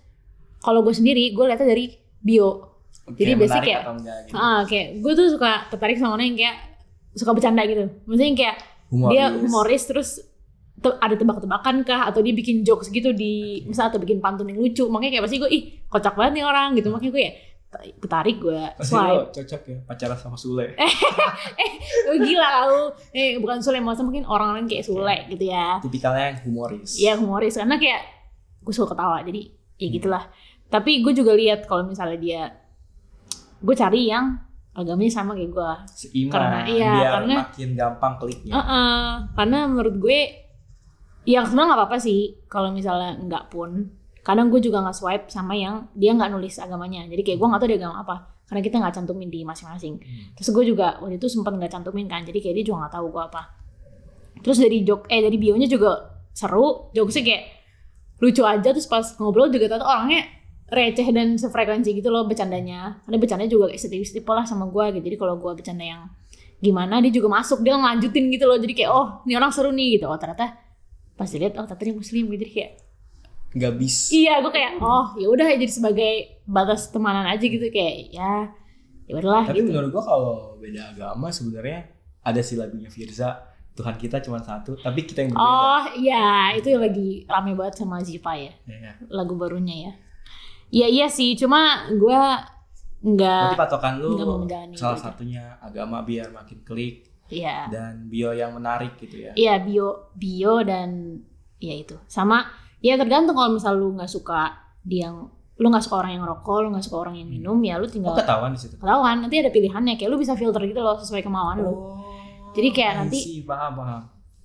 kalau gue sendiri, gue lihatnya dari bio. Oke, jadi basic menarik kayak- atau enggak gitu. Ah, kayak gue tuh suka tertarik sama orang yang kayak suka bercanda gitu. Maksudnya yang kayak Humoris. dia humoris terus te- ada tebak-tebakan kah atau dia bikin jokes gitu di misal atau bikin pantun yang lucu makanya kayak pasti gue ih kocak banget nih orang gitu makanya gue ya ketarik gue. Pasti swipe lo cocok ya pacaran sama Sule. Oh, gila kau eh bukan Sule maksudnya mungkin orang-orang kayak Sule gitu ya. Tipikalnya yang humoris. Iya humoris. Karena kayak gue suka ketawa jadi ya gitulah. Tapi gue juga lihat kalau misalnya dia gue cari yang agamanya sama kayak gue. Seiman. Karena- iya, biar karena- makin gampang kliknya. Heeh, karena menurut gue yang sebenarnya nggak apa-apa sih kalau misalnya nggak pun kadang gue juga nggak swipe sama yang dia nggak nulis agamanya. Jadi kayak gue nggak tahu dia agama apa karena kita nggak cantumin di masing-masing. Terus gue juga waktu itu sempat nggak cantumin kan jadi kayak dia juga nggak tahu gue apa. Terus dari jok eh dari bionya juga seru. Jokesnya kayak lucu aja terus pas ngobrol juga ternyata orangnya receh dan sefrekuensi gitu loh bercandanya. Karena bercandanya juga kayak setipis-tipis lah sama gue gitu. Jadi kalau gue bercanda yang gimana dia juga masuk dia ngelanjutin gitu loh. Jadi kayak oh ini orang seru nih gitu. Oh ternyata pas dilihat oh ternyata dia muslim gitu. Jadi kayak Gak bisa. iya gue kayak oh ya udah jadi sebagai batas temanan aja gitu kayak ya ya udahlah Tapi gitu menurut gua kalau beda agama sebenarnya ada sih lagunya Firza Tuhan kita cuma satu, tapi kita yang berbeda. oh iya itu yang lagi rame banget sama Ziva ya Ya. lagu barunya ya iya iya sih cuma gue nggak Berarti patokan lu nggak salah itu. satunya agama biar makin klik iya dan bio yang menarik gitu ya. Iya bio bio dan ya itu sama ya tergantung kalau misal lu nggak suka dia yang lu nggak suka orang yang rokok lu nggak suka orang yang minum ya lu Oh tinggal ketahuan di situ. ketahuan nanti ada pilihannya kayak lu bisa filter gitu loh sesuai kemauan lu Oh, Jadi kayak I nanti- see, paham paham.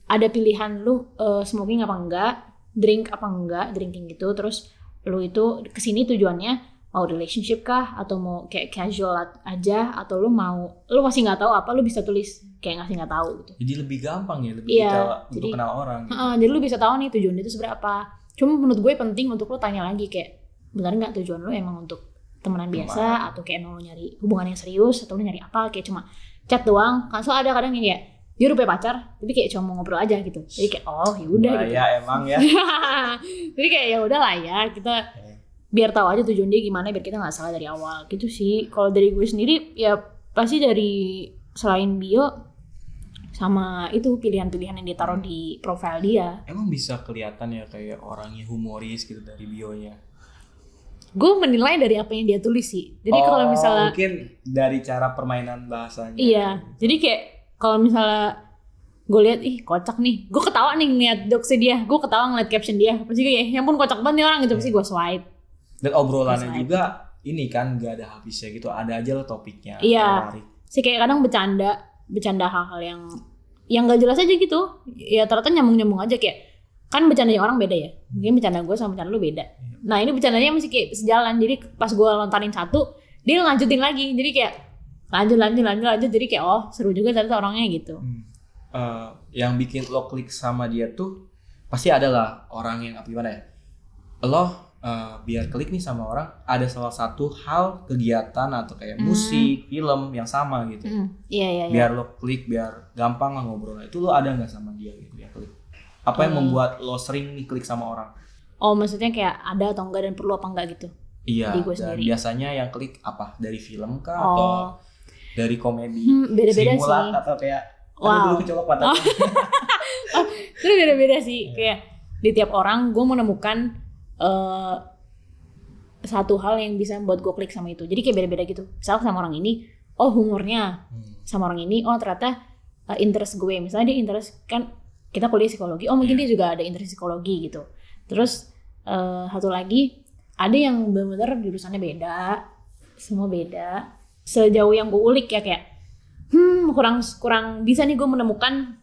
ada pilihan lu eh, smoking apa enggak drink apa enggak drinking gitu terus lu itu ke sini tujuannya mau relationship kah atau mau kayak casual aja atau lu mau lu masih nggak tahu apa lu bisa tulis kayak ngasih nggak tahu gitu Jadi lebih gampang ya, lebih Iya, detail jadi- untuk kenal orang. Gitu. Heeh, jadi lu bisa tahu nih tujuan itu seberapa. Cuma menurut gue penting untuk lu tanya lagi kayak benar nggak tujuan lu emang untuk temenan biasa atau kayak emang lu nyari hubungan yang serius atau lu nyari apa kayak cuma chat doang. Kan so ada kadang yang kayak dia udah punya pacar tapi kayak cuma mau ngobrol aja gitu. Jadi kayak oh ya udah Nah, gitu. ya emang ya. jadi kayak ya udah lah ya kita biar tahu aja tujuan dia gimana biar kita nggak salah dari awal gitu sih. Kalau dari gue sendiri ya pasti dari selain bio sama itu pilihan-pilihan yang ditaruh di profile dia. Emang bisa kelihatan ya kayak orangnya humoris gitu dari bionya. gue menilai dari apa yang dia tulis sih jadi Oh, kalau misalnya mungkin dari cara permainan bahasanya. iya jadi kayak kalau misalnya gue lihat ih kocak nih gue ketawa nih ngeliat jokesnya dia gue ketawa ngeliat caption dia pasti gue ya ampun kocak banget nih orang gitu pasti gue swipe Dan obrolannya Terus juga ini kan gak ada habisnya gitu. Ada aja lah topiknya. Iya. Menarik. sih kayak kadang bercanda bercanda hal-hal yang yang gak jelas aja gitu. Ya ternyata nyambung nyambung aja kayak kan bercandanya orang beda ya. Mungkin bercanda gue sama bercanda lu beda. Nah ini bercandanya masih kayak sejalan. Jadi pas gue lontarin satu dia lanjutin lagi. Jadi kayak lanjut lanjut lanjut lanjut. Jadi kayak oh seru juga ternyata orangnya gitu. Hmm. Eh, yang bikin lo klik sama dia tuh pasti ada lah orang yang apa gimana ya? Lo eh, biar klik nih sama orang ada salah satu hal kegiatan atau kayak Hmm. musik film yang sama gitu Hmm, iya iya iya. biar lo klik biar gampang lah ngobrol itu lo ada nggak sama dia gitu ya klik apa yang Hmm. membuat lo sering nih klik sama orang Oh maksudnya kayak ada atau enggak dan perlu apa enggak gitu? iya Di gue dan sendiri. biasanya yang klik apa dari film kah Oh. atau dari komedi Hmm, beda-beda simulat sih. atau kayak Wow. dulu kecolok mata Itu beda-beda sih. Kayak di tiap orang gue menemukan eh satu hal yang bisa membuat gue klik sama itu. Jadi kayak beda-beda gitu. Misal sama orang ini, oh humornya. Hmm. Sama orang ini, oh ternyata eh, interest gue. Misalnya dia interest kan kita kuliah psikologi. Oh mungkin dia juga ada interest psikologi gitu. Terus eh, satu lagi ada yang benar-benar jurusannya beda, semua beda. Sejauh yang gue ulik ya kayak, hmm kurang kurang bisa nih gue menemukan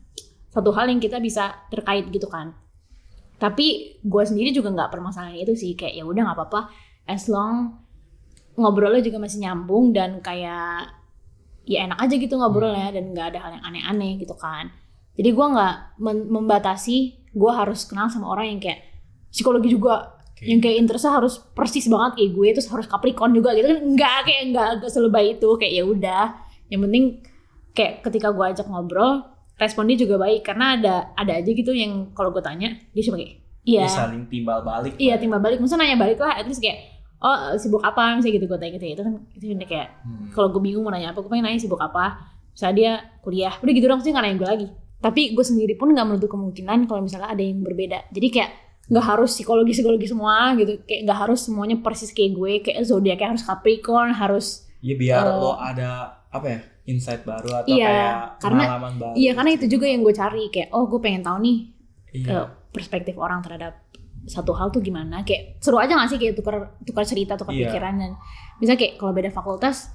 satu hal yang kita bisa terkait gitu kan. Tapi gue sendiri juga nggak permasalahan itu sih kayak ya udah nggak apa-apa. As long ngobrolnya juga masih nyambung dan kayak ya enak aja gitu ngobrolnya dan nggak ada hal yang aneh-aneh gitu kan. Jadi gue nggak membatasi gue harus kenal sama orang yang kayak psikologi juga. Oke. yang kayak interestnya harus persis banget kayak gue terus harus Capricorn juga gitu kan. Nggak kayak nggak nggak selebay itu. Kayak ya udah. Yang penting kayak ketika gue ajak ngobrol respon dia juga baik karena ada ada aja gitu yang kalau gue tanya dia cuma kayak iya. Ya, saling timbal balik. Iya timbal balik. Maksudnya nanya balik lah at least kayak oh sibuk apa? Misalnya gitu gue tanya gitu itu kan. Itu kayak Hmm. kalau gue bingung mau nanya apa gue pengen nanya sibuk apa. Misalnya dia kuliah udah gitu dong sih nggak nanya gue lagi. Tapi gue sendiri pun nggak menutup kemungkinan kalau misalnya ada yang berbeda. Jadi kayak nggak harus psikologi psikologi semua gitu. Kayak nggak harus semuanya persis kayak gue kayak zodiaknya harus Capricorn harus Iya biar Eh, lo ada apa ya insight baru atau Iya, kayak karena- pengalaman baru. iya karena itu juga yang gue cari kayak oh gue pengen tahu nih Iya. eh, perspektif orang terhadap satu hal tuh gimana kayak seru aja gak sih kayak tukar tukar cerita tukar Iya. pikiran dan misalnya kayak kalau beda fakultas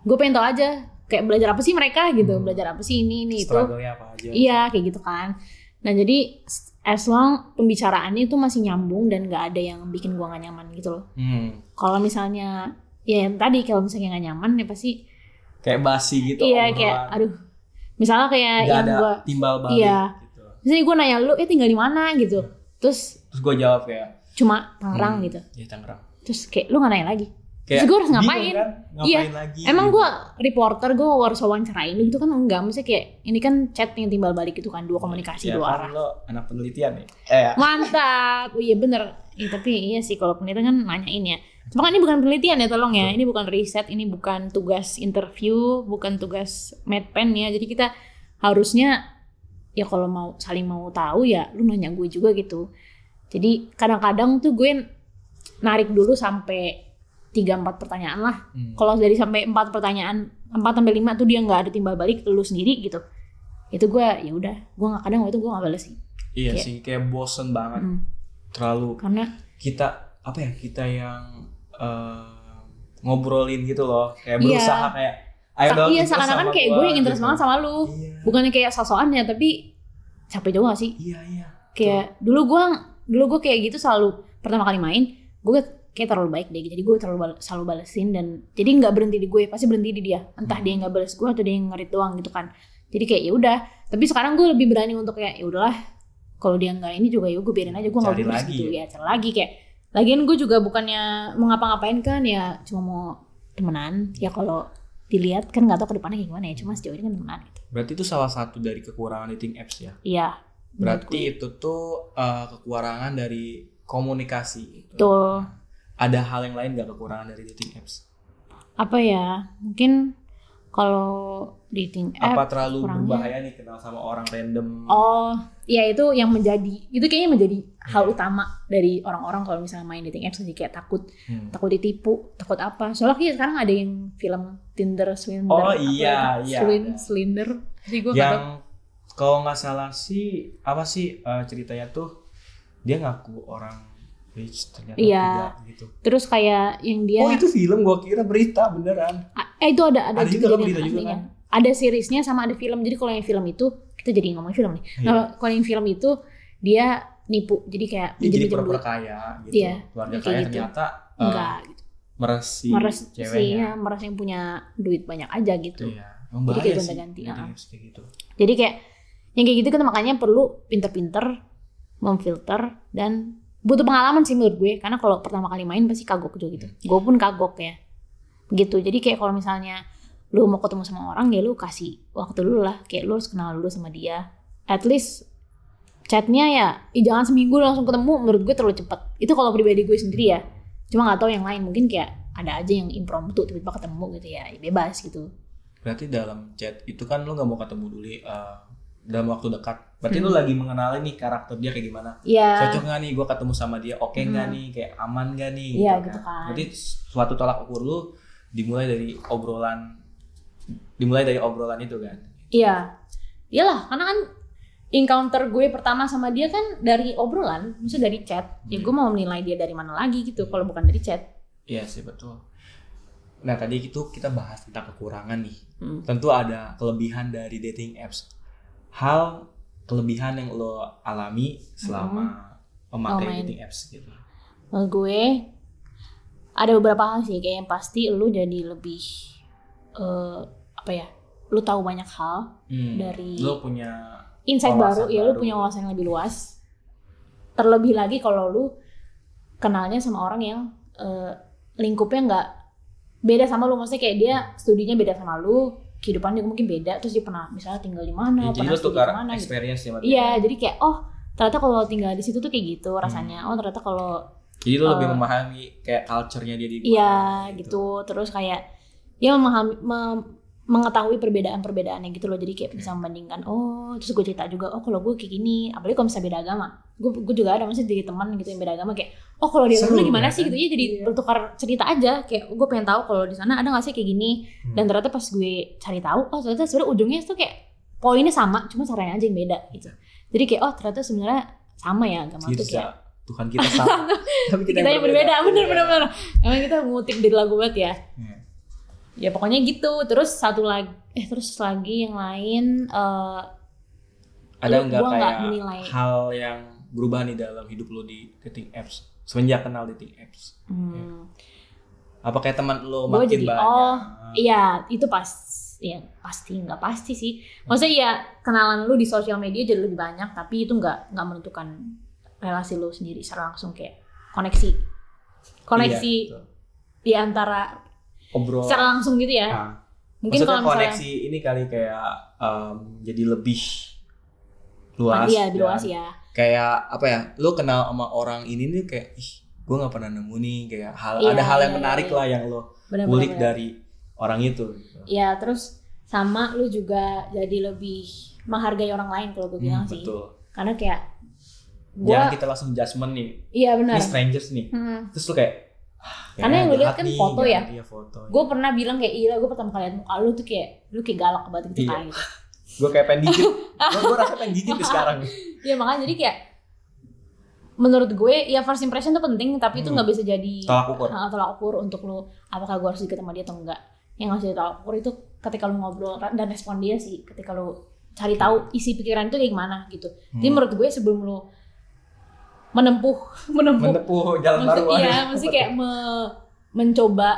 gue pengen tahu aja kayak belajar apa sih mereka gitu Hmm. belajar apa sih ini ini itu apa aja? iya kayak gitu kan nah jadi as long pembicaraannya itu masih nyambung dan nggak ada yang bikin gue gak nyaman gitu loh Hmm. kalau misalnya ya yang tadi kalau misalnya gak nyaman ya pasti Kayak basi gitu. iya kayak aduh misalnya kayak Nggak yang ada gue timbal balik Iya. gitu. misalnya gue nanya lu eh tinggal di mana gitu terus Terus gue jawab kayak cuma Tangerang hmm, gitu Iya Tangerang. terus kayak lu nggak nanya lagi Kayak Terus gue harus ngapain? Kan? Ngapain Iya. lagi? emang gitu. gue reporter gue harus wawancarain lu gitu kan enggak maksudnya kayak ini kan chat yang timbal balik gitu kan dua komunikasi ya, dua kan arah lo anak penelitian nih. Eh, ya. mantap oh, iya bener Iya, tapi iya sih kalau penelitian kan nanyain ya cuma kan ini bukan penelitian ya tolong ya ini bukan riset ini bukan tugas interview bukan tugas medpen ya jadi kita harusnya ya kalau mau saling mau tahu ya lu nanya gue juga gitu jadi kadang-kadang tuh gue narik dulu sampai tiga empat pertanyaan lah Hmm. kalau dari sampai empat pertanyaan empat sampai lima tuh dia nggak ada timbal balik lu sendiri gitu itu gue ya udah gue nggak kadang waktu itu gue nggak bales sih Iya kayak- sih, kayak bosen banget. Mm. Terlalu karena kita apa ya? Kita yang eh, ngobrolin gitu loh. Kayak Iya. berusaha kayak ayo dong iya seakan-akan kayak gue yang interest gitu. banget sama lu Iya. bukannya kayak sosokan ya tapi capek juga gak sih Iya, iya. kayak dulu gue dulu gue kayak gitu selalu pertama kali main gue kayak terlalu baik deh jadi gue terlalu bal- selalu balesin dan jadi nggak berhenti di gue pasti berhenti di dia entah Hmm. dia nggak balas gue atau dia yang ngerit doang gitu kan jadi kayak ya udah tapi sekarang gue lebih berani untuk kayak ya udahlah kalau dia nggak ini juga ya gue biarin aja gue nggak gitu ya. ya cari lagi kayak lagian gue juga bukannya mau ngapa-ngapain kan ya cuma mau temenan ya kalau dilihat kan nggak tahu ke depannya kayak gimana ya cuma sejauh ini kan temenan gitu Berarti itu salah satu dari kekurangan dating apps ya. iya. Berarti itu tuh eh, kekurangan dari komunikasi. gitu. Betul. Ada hal yang lain gak kekurangan dari dating apps? apa ya mungkin kalau dating app Apa terlalu kurangnya- berbahaya nih kenal sama orang random? oh ya itu yang menjadi itu kayaknya menjadi hal Iya. utama dari orang-orang kalau misalnya main dating apps jadi kayak takut Hmm. takut ditipu takut apa soalnya kayak sekarang ada yang film Tinder Swindler Oh, apa iya, iya, Swin ada. Slinder jadi gue yang kalau nggak salah sih apa sih eh, ceritanya tuh dia ngaku orang rich ternyata Iya. tidak gitu. terus kayak yang dia Oh itu film gua kira berita beneran. Eh itu ada ada, Ada juga kan berita juga kan? ada seriesnya sama ada film jadi kalau yang film itu kita jadi ngomongin film nih Iya. kalau kalau yang film itu dia nipu jadi kayak Dia jadi pura-pura kaya gitu. Iya, Keluarga kaya gitu. ternyata eh, enggak gitu. meres si meres ceweknya. ya meres yang punya duit banyak aja gitu Iya. Emang Jadi kayak sih ah. apps kayak gitu. jadi kayak yang kayak gitu kan makanya perlu pinter-pinter memfilter dan butuh pengalaman sih menurut gue karena kalau pertama kali main pasti kagok juga gitu. Gue pun kagok ya. Gitu. Jadi kayak kalau misalnya lu mau ketemu sama orang ya lu kasih waktu dulu lah. Kayak lu harus kenal dulu sama dia. At least chatnya ya jangan seminggu langsung ketemu menurut gue terlalu cepet. Itu kalau pribadi gue sendiri ya. Cuma nggak tahu yang lain. Mungkin kayak ada aja yang impromptu tiba-tiba ketemu gitu ya, ya bebas gitu. Berarti dalam chat itu kan lu nggak mau ketemu dulu eh, dalam waktu dekat. Berarti Hmm. lu lagi mengenali nih karakter dia kayak gimana. ya Cocok nggak nih gue ketemu sama dia? Oke nggak Hmm. nih? Kayak aman nggak nih? Iya, gitu kan. Berarti suatu tolak ukur lu dimulai dari obrolan dimulai dari obrolan itu kan. Iya, iyalah karena kan encounter gue pertama sama dia kan dari obrolan, maksudnya dari chat. Ya Hmm. gue mau menilai dia dari mana lagi gitu kalau bukan dari chat. Iya sih betul. Nah tadi itu kita bahas tentang kekurangan nih. Hmm. Tentu ada kelebihan dari dating apps. Hal kelebihan yang lo alami selama memakai Oh, dating apps gitu. Menurut gue ada beberapa hal sih kayak yang pasti lu jadi lebih eh, apa ya? Lu tahu banyak hal Hmm. dari lo punya insight wawasan baru, ya baru. punya wawasan yang lebih luas. Terlebih lagi kalau lu kenalnya sama orang yang eh, lingkupnya nggak beda sama lu, maksudnya kayak dia studinya beda sama lu, kehidupan dia mungkin beda, terus dia pernah misalnya tinggal di mana, ya, jadi pernah studi tukar ke mana gitu. experience ya Mat? Iya, jadi kayak oh ternyata kalau tinggal di situ tuh kayak gitu Hmm. rasanya. Oh ternyata kalau Jadi lo lebih Eh, memahami kayak culture-nya dia di iya mana, gitu. terus kayak ya memahami mem- mengetahui perbedaan-perbedaannya gitu loh jadi kayak bisa membandingkan oh terus gue cerita juga oh kalau gue kayak gini apalagi kalau misalnya beda agama gue gue juga ada maksudnya jadi teman gitu yang beda agama kayak oh kalau di agama Seru, lu gimana ya sih kan? gitu ya jadi Iya. bertukar cerita aja kayak gue pengen tahu kalau di sana ada nggak sih kayak gini Hmm. dan ternyata pas gue cari tahu oh ternyata sebenarnya ujungnya tuh kayak poinnya sama cuma caranya aja yang beda gitu jadi kayak oh ternyata sebenarnya sama ya agama tuh kayak Tuhan kita sama. Tapi kita yang berbeda bener bener bener emang kita ngutip dari lagu banget ya Iya. Ya pokoknya gitu terus satu lagi eh terus lagi yang lain eh Ada Lu- nggak gua nggak kayak menilai. hal yang berubah nih dalam hidup lo di dating apps semenjak kenal dating apps? hmm, Apa kayak teman lo Gua makin jadi, banyak? oh, iya itu pas ya pasti nggak pasti sih maksudnya ya kenalan lu di sosial media jadi lebih banyak tapi itu nggak nggak menentukan relasi lu sendiri secara langsung kayak koneksi koneksi Iya, betul. di antara obrol. secara langsung gitu ya Nah, mungkin maksudnya kalau misalnya koneksi ini kali kayak em, jadi lebih luas. iya lebih luas ya Kayak apa ya? Lo kenal sama orang ini nih kayak ih, gue nggak pernah nemu nih kayak hal Iya, ada hal yang iya, menarik iya. lah yang lo benar kulik dari orang itu. gitu. ya terus sama lu juga jadi lebih menghargai orang lain kalau gue bilang Hmm, sih betul. karena kayak gua Jangan kita langsung judgement nih. iya benar Ini strangers nih. Hmm. Terus lu kayak "Ah, Karena yang lu lihat kan nih, foto ya. Iya foto. gue pernah bilang kayak iya gue pertama kali liat muka lu tuh kayak lu kayak galak banget gitu Iya. kan gitu gue kayak pengen gigit. gue gue rasa pengen gigit nih sekarang. Iya makanya jadi kayak menurut gue ya first impression tuh penting tapi itu Hmm. nggak bisa jadi Tolak ukur. uh, tolak ukur untuk lu apakah gue harus deket sama dia atau enggak yang harus jadi tolak ukur itu ketika lu ngobrol dan respon dia sih ketika lu cari tahu isi pikiran itu kayak gimana gitu jadi Hmm. menurut gue sebelum lu menempuh menempuh. Menempuh jalan maksud, baru ya, iya mesti kayak me- mencoba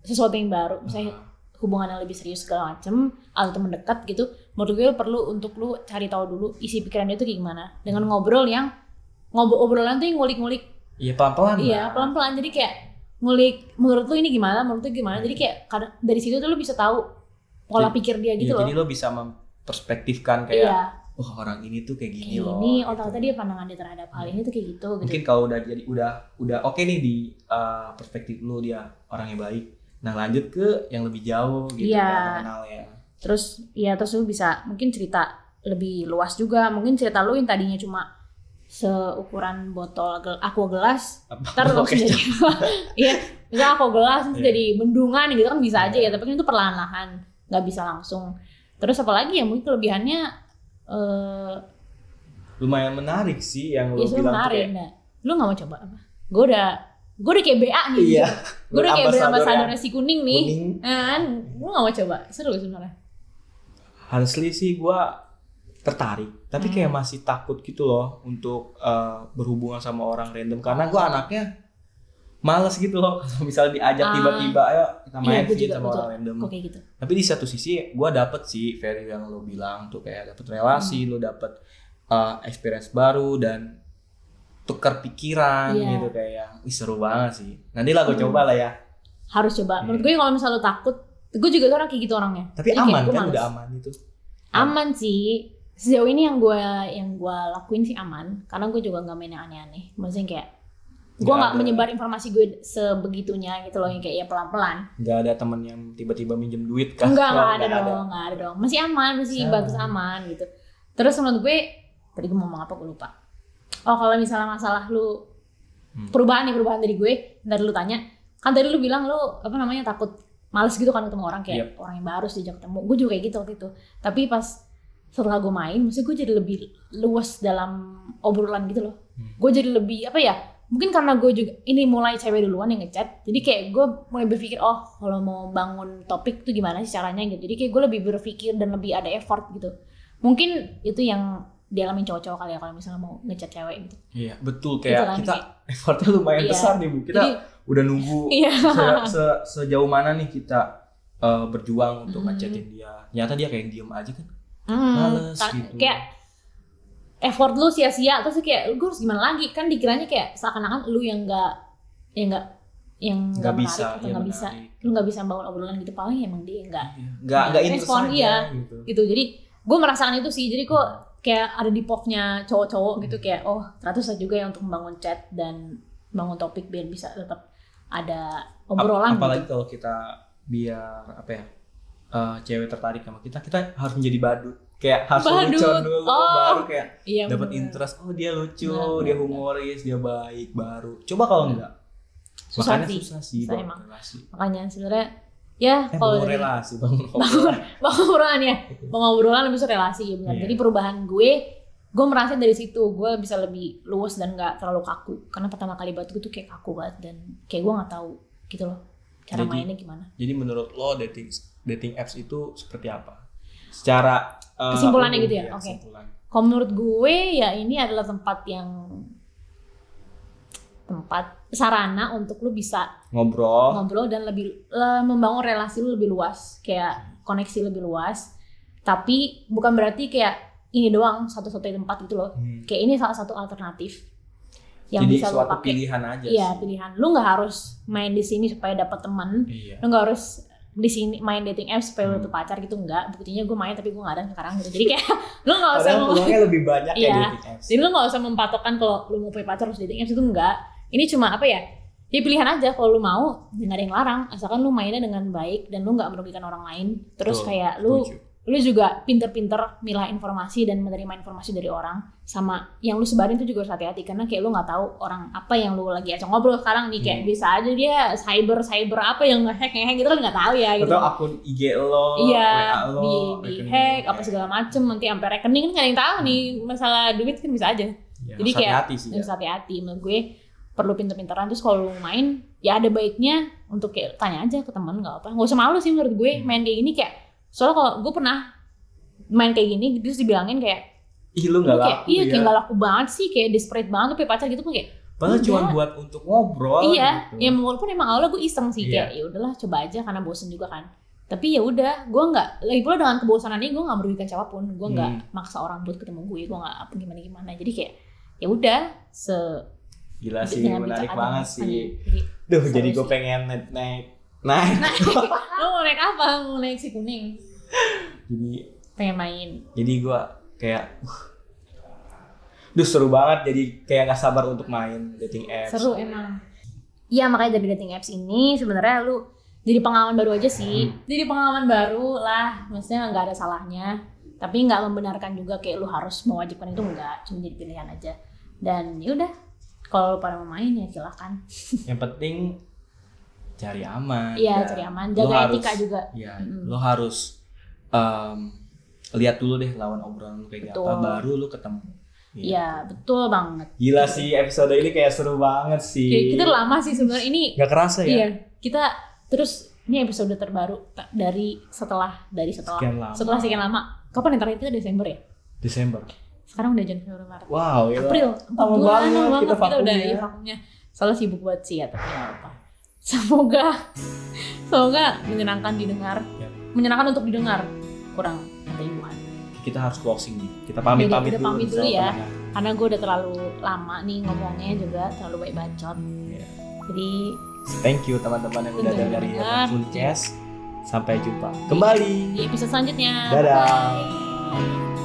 sesuatu yang baru. Misalnya hubungan yang lebih serius segala macem atau teman dekat gitu menurut gue perlu untuk lu cari tahu dulu isi pikiran dia tuh kayak gimana. Dengan ngobrol yang ngobrol obrolan tuh yang ngulik-ngulik. Iya pelan-pelan. iya pelan-pelan. Jadi kayak ngulik menurut lu ini gimana menurut lu gimana? Jadi kayak kadang dari situ tuh lu bisa tahu pola Jadi- pikir dia Iya, gitu Jadi loh lo bisa memperspektifkan kayak, iya oh orang ini tuh kayak gini kayak loh. ini gitu. oh ternyata dia pandangan dia terhadap hal ini tuh kayak gitu gitu Mungkin kalau udah jadi udah udah oke nih di uh, perspektif lu dia orangnya baik. Nah lanjut ke yang lebih jauh gitu Iya. ya, mengenal ya. terus ya terus lu bisa mungkin cerita lebih luas juga mungkin cerita lu yang tadinya cuma seukuran botol gel aqua gelas ntar langsung jadi iya misalnya aqua gelas Iya. jadi bendungan gitu kan bisa aja ya Iya. tapi kan itu perlahan-lahan nggak bisa langsung terus apalagi ya mungkin kelebihannya eh Lumayan menarik sih yang lu ya bilang menarik kayak, nah lu nggak mau coba apa? Gue udah gue udah kayak BA nih Iya. gue udah kayak Berambasador berambasador yang si kuning nih. Kuning. kan gue gak mau coba? Seru sebenarnya. Honestly sih gua tertarik, tapi kayak Hmm. masih takut gitu loh untuk uh, berhubungan sama orang random. Karena gua anaknya males gitu loh kalau misalnya diajak Ah. tiba-tiba ayo kita Iya, main fit juga, sama orang random. kok kayak gitu Tapi di satu sisi gua dapet sih value yang lo bilang tuh kayak dapet relasi, Hmm. lo dapet uh, experience baru dan tukar pikiran Iya. gitu kayak wih seru banget sih. Nanti lah gue Hmm. coba lah ya. harus coba menurut gue kalau misalnya lu takut gue juga tuh orang kayak gitu orangnya Tapi Jadi aman gue kan males. udah aman itu. aman sih sejauh ini yang gue yang gue lakuin sih aman karena gue juga nggak main yang aneh-aneh maksudnya kayak gue Nggak nggak menyebar informasi gue sebegitunya gitu loh yang kayak ya pelan-pelan. Gak ada temen yang tiba-tiba minjem duit kan? enggak nggak Nggak ada dong nggak ada dong. Masih aman masih Aman. bagus aman gitu. Terus menurut gue tadi gue mau ngomong apa gue lupa. Oh kalau misalnya masalah lu Hmm. perubahan nih perubahan dari gue dari lu tanya. Kan tadi lu bilang lu apa namanya takut males gitu kan ketemu orang kayak orang yang baru sih diajak ketemu. Gue juga kayak gitu waktu itu. Tapi pas setelah gue main maksudnya gue jadi lebih luas dalam obrolan gitu loh. Hmm. gue jadi lebih apa ya mungkin karena gue juga ini mulai cewek duluan yang ngechat jadi kayak gue mulai berpikir oh kalau mau bangun topik tuh gimana sih caranya gitu jadi kayak gue lebih berpikir dan lebih ada effort gitu mungkin itu yang dialami cowok-cowok kali ya kalau misalnya mau ngechat cewek gitu Iya betul Gitu kayak kan, kita kayak- effortnya lumayan Iya. besar nih bu. Kita jadi udah nunggu iya se- se- sejauh mana nih kita uh, berjuang untuk Hmm. ngechatin dia. Ternyata dia kayak diem aja kan. Hmm, Males gitu. kayak effort lu sia-sia terus kayak gue harus gimana lagi kan dikiranya kayak seakan-akan lu yang nggak yang nggak yang Nggak bisa, atau iya, nggak bisa lu nggak bisa bangun obrolan gitu paling emang dia nggak Iya. Nggak nggak Respon, iya. gitu. gitu jadi gue merasakan itu sih jadi kok kayak ada di popnya cowok-cowok gitu kayak oh ternyata susah juga ya untuk membangun chat dan bangun topik biar bisa tetap ada Ap- obrolan apalagi gitu. kalau kita biar apa ya eh, cewek tertarik sama kita kita harus menjadi badut kayak harus Badut. lucu dulu Oh. baru kayak iya dapat bener. interest oh dia lucu Benar, dia humoris dia baik baru coba kalau enggak Susah makanya sih. susah sih Susah emang. relasi makanya sebenarnya ya eh kalau dari relasi bangun obrolan. Bang obrolan ya Bang obrolan lebih relasi ya benar Iya. jadi perubahan gue gue merasa dari situ gue bisa lebih luas dan nggak terlalu kaku karena pertama kali batu gue tuh kayak kaku banget dan kayak gue nggak tahu gitu loh cara Jadi- mainnya gimana jadi menurut lo dating dating apps itu seperti apa secara eh, Kesimpulannya gitu ya? Oke. kesimpulan. kalau menurut gue ya ini adalah tempat yang tempat sarana untuk lu bisa ngobrol ngobrol dan lebih le- membangun relasi lu lebih luas kayak koneksi lebih luas tapi bukan berarti kayak ini doang satu-satunya tempat gitu loh Hmm. kayak ini salah satu alternatif yang jadi bisa suatu pakai pilihan aja iya pilihan lu nggak harus main di sini supaya dapat teman iya lu nggak harus di sini main dating apps supaya Hmm. tuh pacar gitu enggak. Buktinya gue main tapi gue nggak ada sekarang gitu. Jadi kayak lu nggak usah peluangnya lebih banyak ya Iya. dating apps. Jadi lu nggak usah mempatokkan kalau lu mau punya pacar harus dating apps itu enggak. Ini cuma apa ya? Ya pilihan aja. Kalau lu mau ya nggak ada yang larang. Asalkan lu mainnya dengan baik dan lu nggak merugikan orang lain. Terus Betul, kayak lu. Lu juga pinter-pinter milah informasi dan menerima informasi dari orang. Sama yang lu sebarin tuh juga harus hati-hati karena kayak lu nggak tahu orang apa yang lu lagi ajak ngobrol sekarang nih. Kayak Hmm. bisa aja dia cyber cyber apa yang ngehack ngehack gitu kan nggak tahu ya gitu. Atau akun IG lo iya WA lo di di hack apa ya. segala macem. Nanti sampai rekening kan nggak yang tahu nih. Masalah duit kan bisa aja. Ya, Jadi kayak hati-hati sih ya. harus hati-hati. Menurut gue perlu pinter-pinteran. Terus kalau lu main ya ada baiknya untuk kayak tanya aja ke teman nggak apa nggak usah malu sih menurut gue Hmm. main kayak gini kayak soalnya kalau gue pernah main kayak gini terus dibilangin kayak ih lu nggak kayak laku iya ya kayak nggak laku banget sih kayak desperate banget tuh pacar gitu kayak padahal cuma buat untuk ngobrol iya gitu. ya walaupun emang awalnya gue iseng sih Iya. kayak ya udahlah coba aja karena bosen juga kan tapi ya udah gue nggak lagi pula dengan kebosanan ini gue nggak merugikan siapa pun gue nggak Hmm. maksa orang buat ketemu gue gue nggak apa gimana gimana jadi kayak ya udah se gila sih menarik banget sih Jadi, duh jadi gue pengen naik naik naik lo mau naik apa? Mau naik si kuning? Jadi Pengen main. jadi gue kayak uh, duh seru banget jadi kayak nggak sabar untuk main dating apps Seru emang. Iya makanya dari dating apps ini sebenarnya lu jadi pengalaman baru aja sih. Hmm. Jadi pengalaman baru lah. Maksudnya nggak ada salahnya. Tapi nggak membenarkan juga kayak lu harus mewajibkan itu enggak. Cuma jadi pilihan aja. Dan yaudah. Kalau lu pada mau main ya silahkan. yang penting cari aman Iya Dan cari aman. lo Jaga harus- etika juga. ya Mm-mm. lo harus em, lihat dulu deh lawan obrolan lu kayak apa Betul. baru lu ketemu Gitu. Iya betul banget. gila sih episode ini kayak seru banget sih Kayak kita lama sih sebenarnya ini nggak kerasa ya Iya, kita terus ini episode terbaru dari setelah dari setelah Sekian lama. setelah sekian lama. Kapan yang terakhir kita Desember ya? Desember Sekarang udah Januari Maret. wow gila. April, empat Lama bulan banget, kita kita, udah vakumnya. ya vakumnya. Soalnya sibuk buat sih ya, tapi nggak apa. Semoga semoga menyenangkan didengar, Ya. menyenangkan untuk didengar. Kurang ada imbuhan. kita harus closing nih kita pamit pamit dulu pamit dulu ya. Karena gue udah terlalu lama nih ngomongnya juga terlalu baik bacot. Iya. Jadi thank you teman-teman yang udah dengerin dengar. Fullcast sampai jumpa kembali di episode selanjutnya. Dadah. Bye.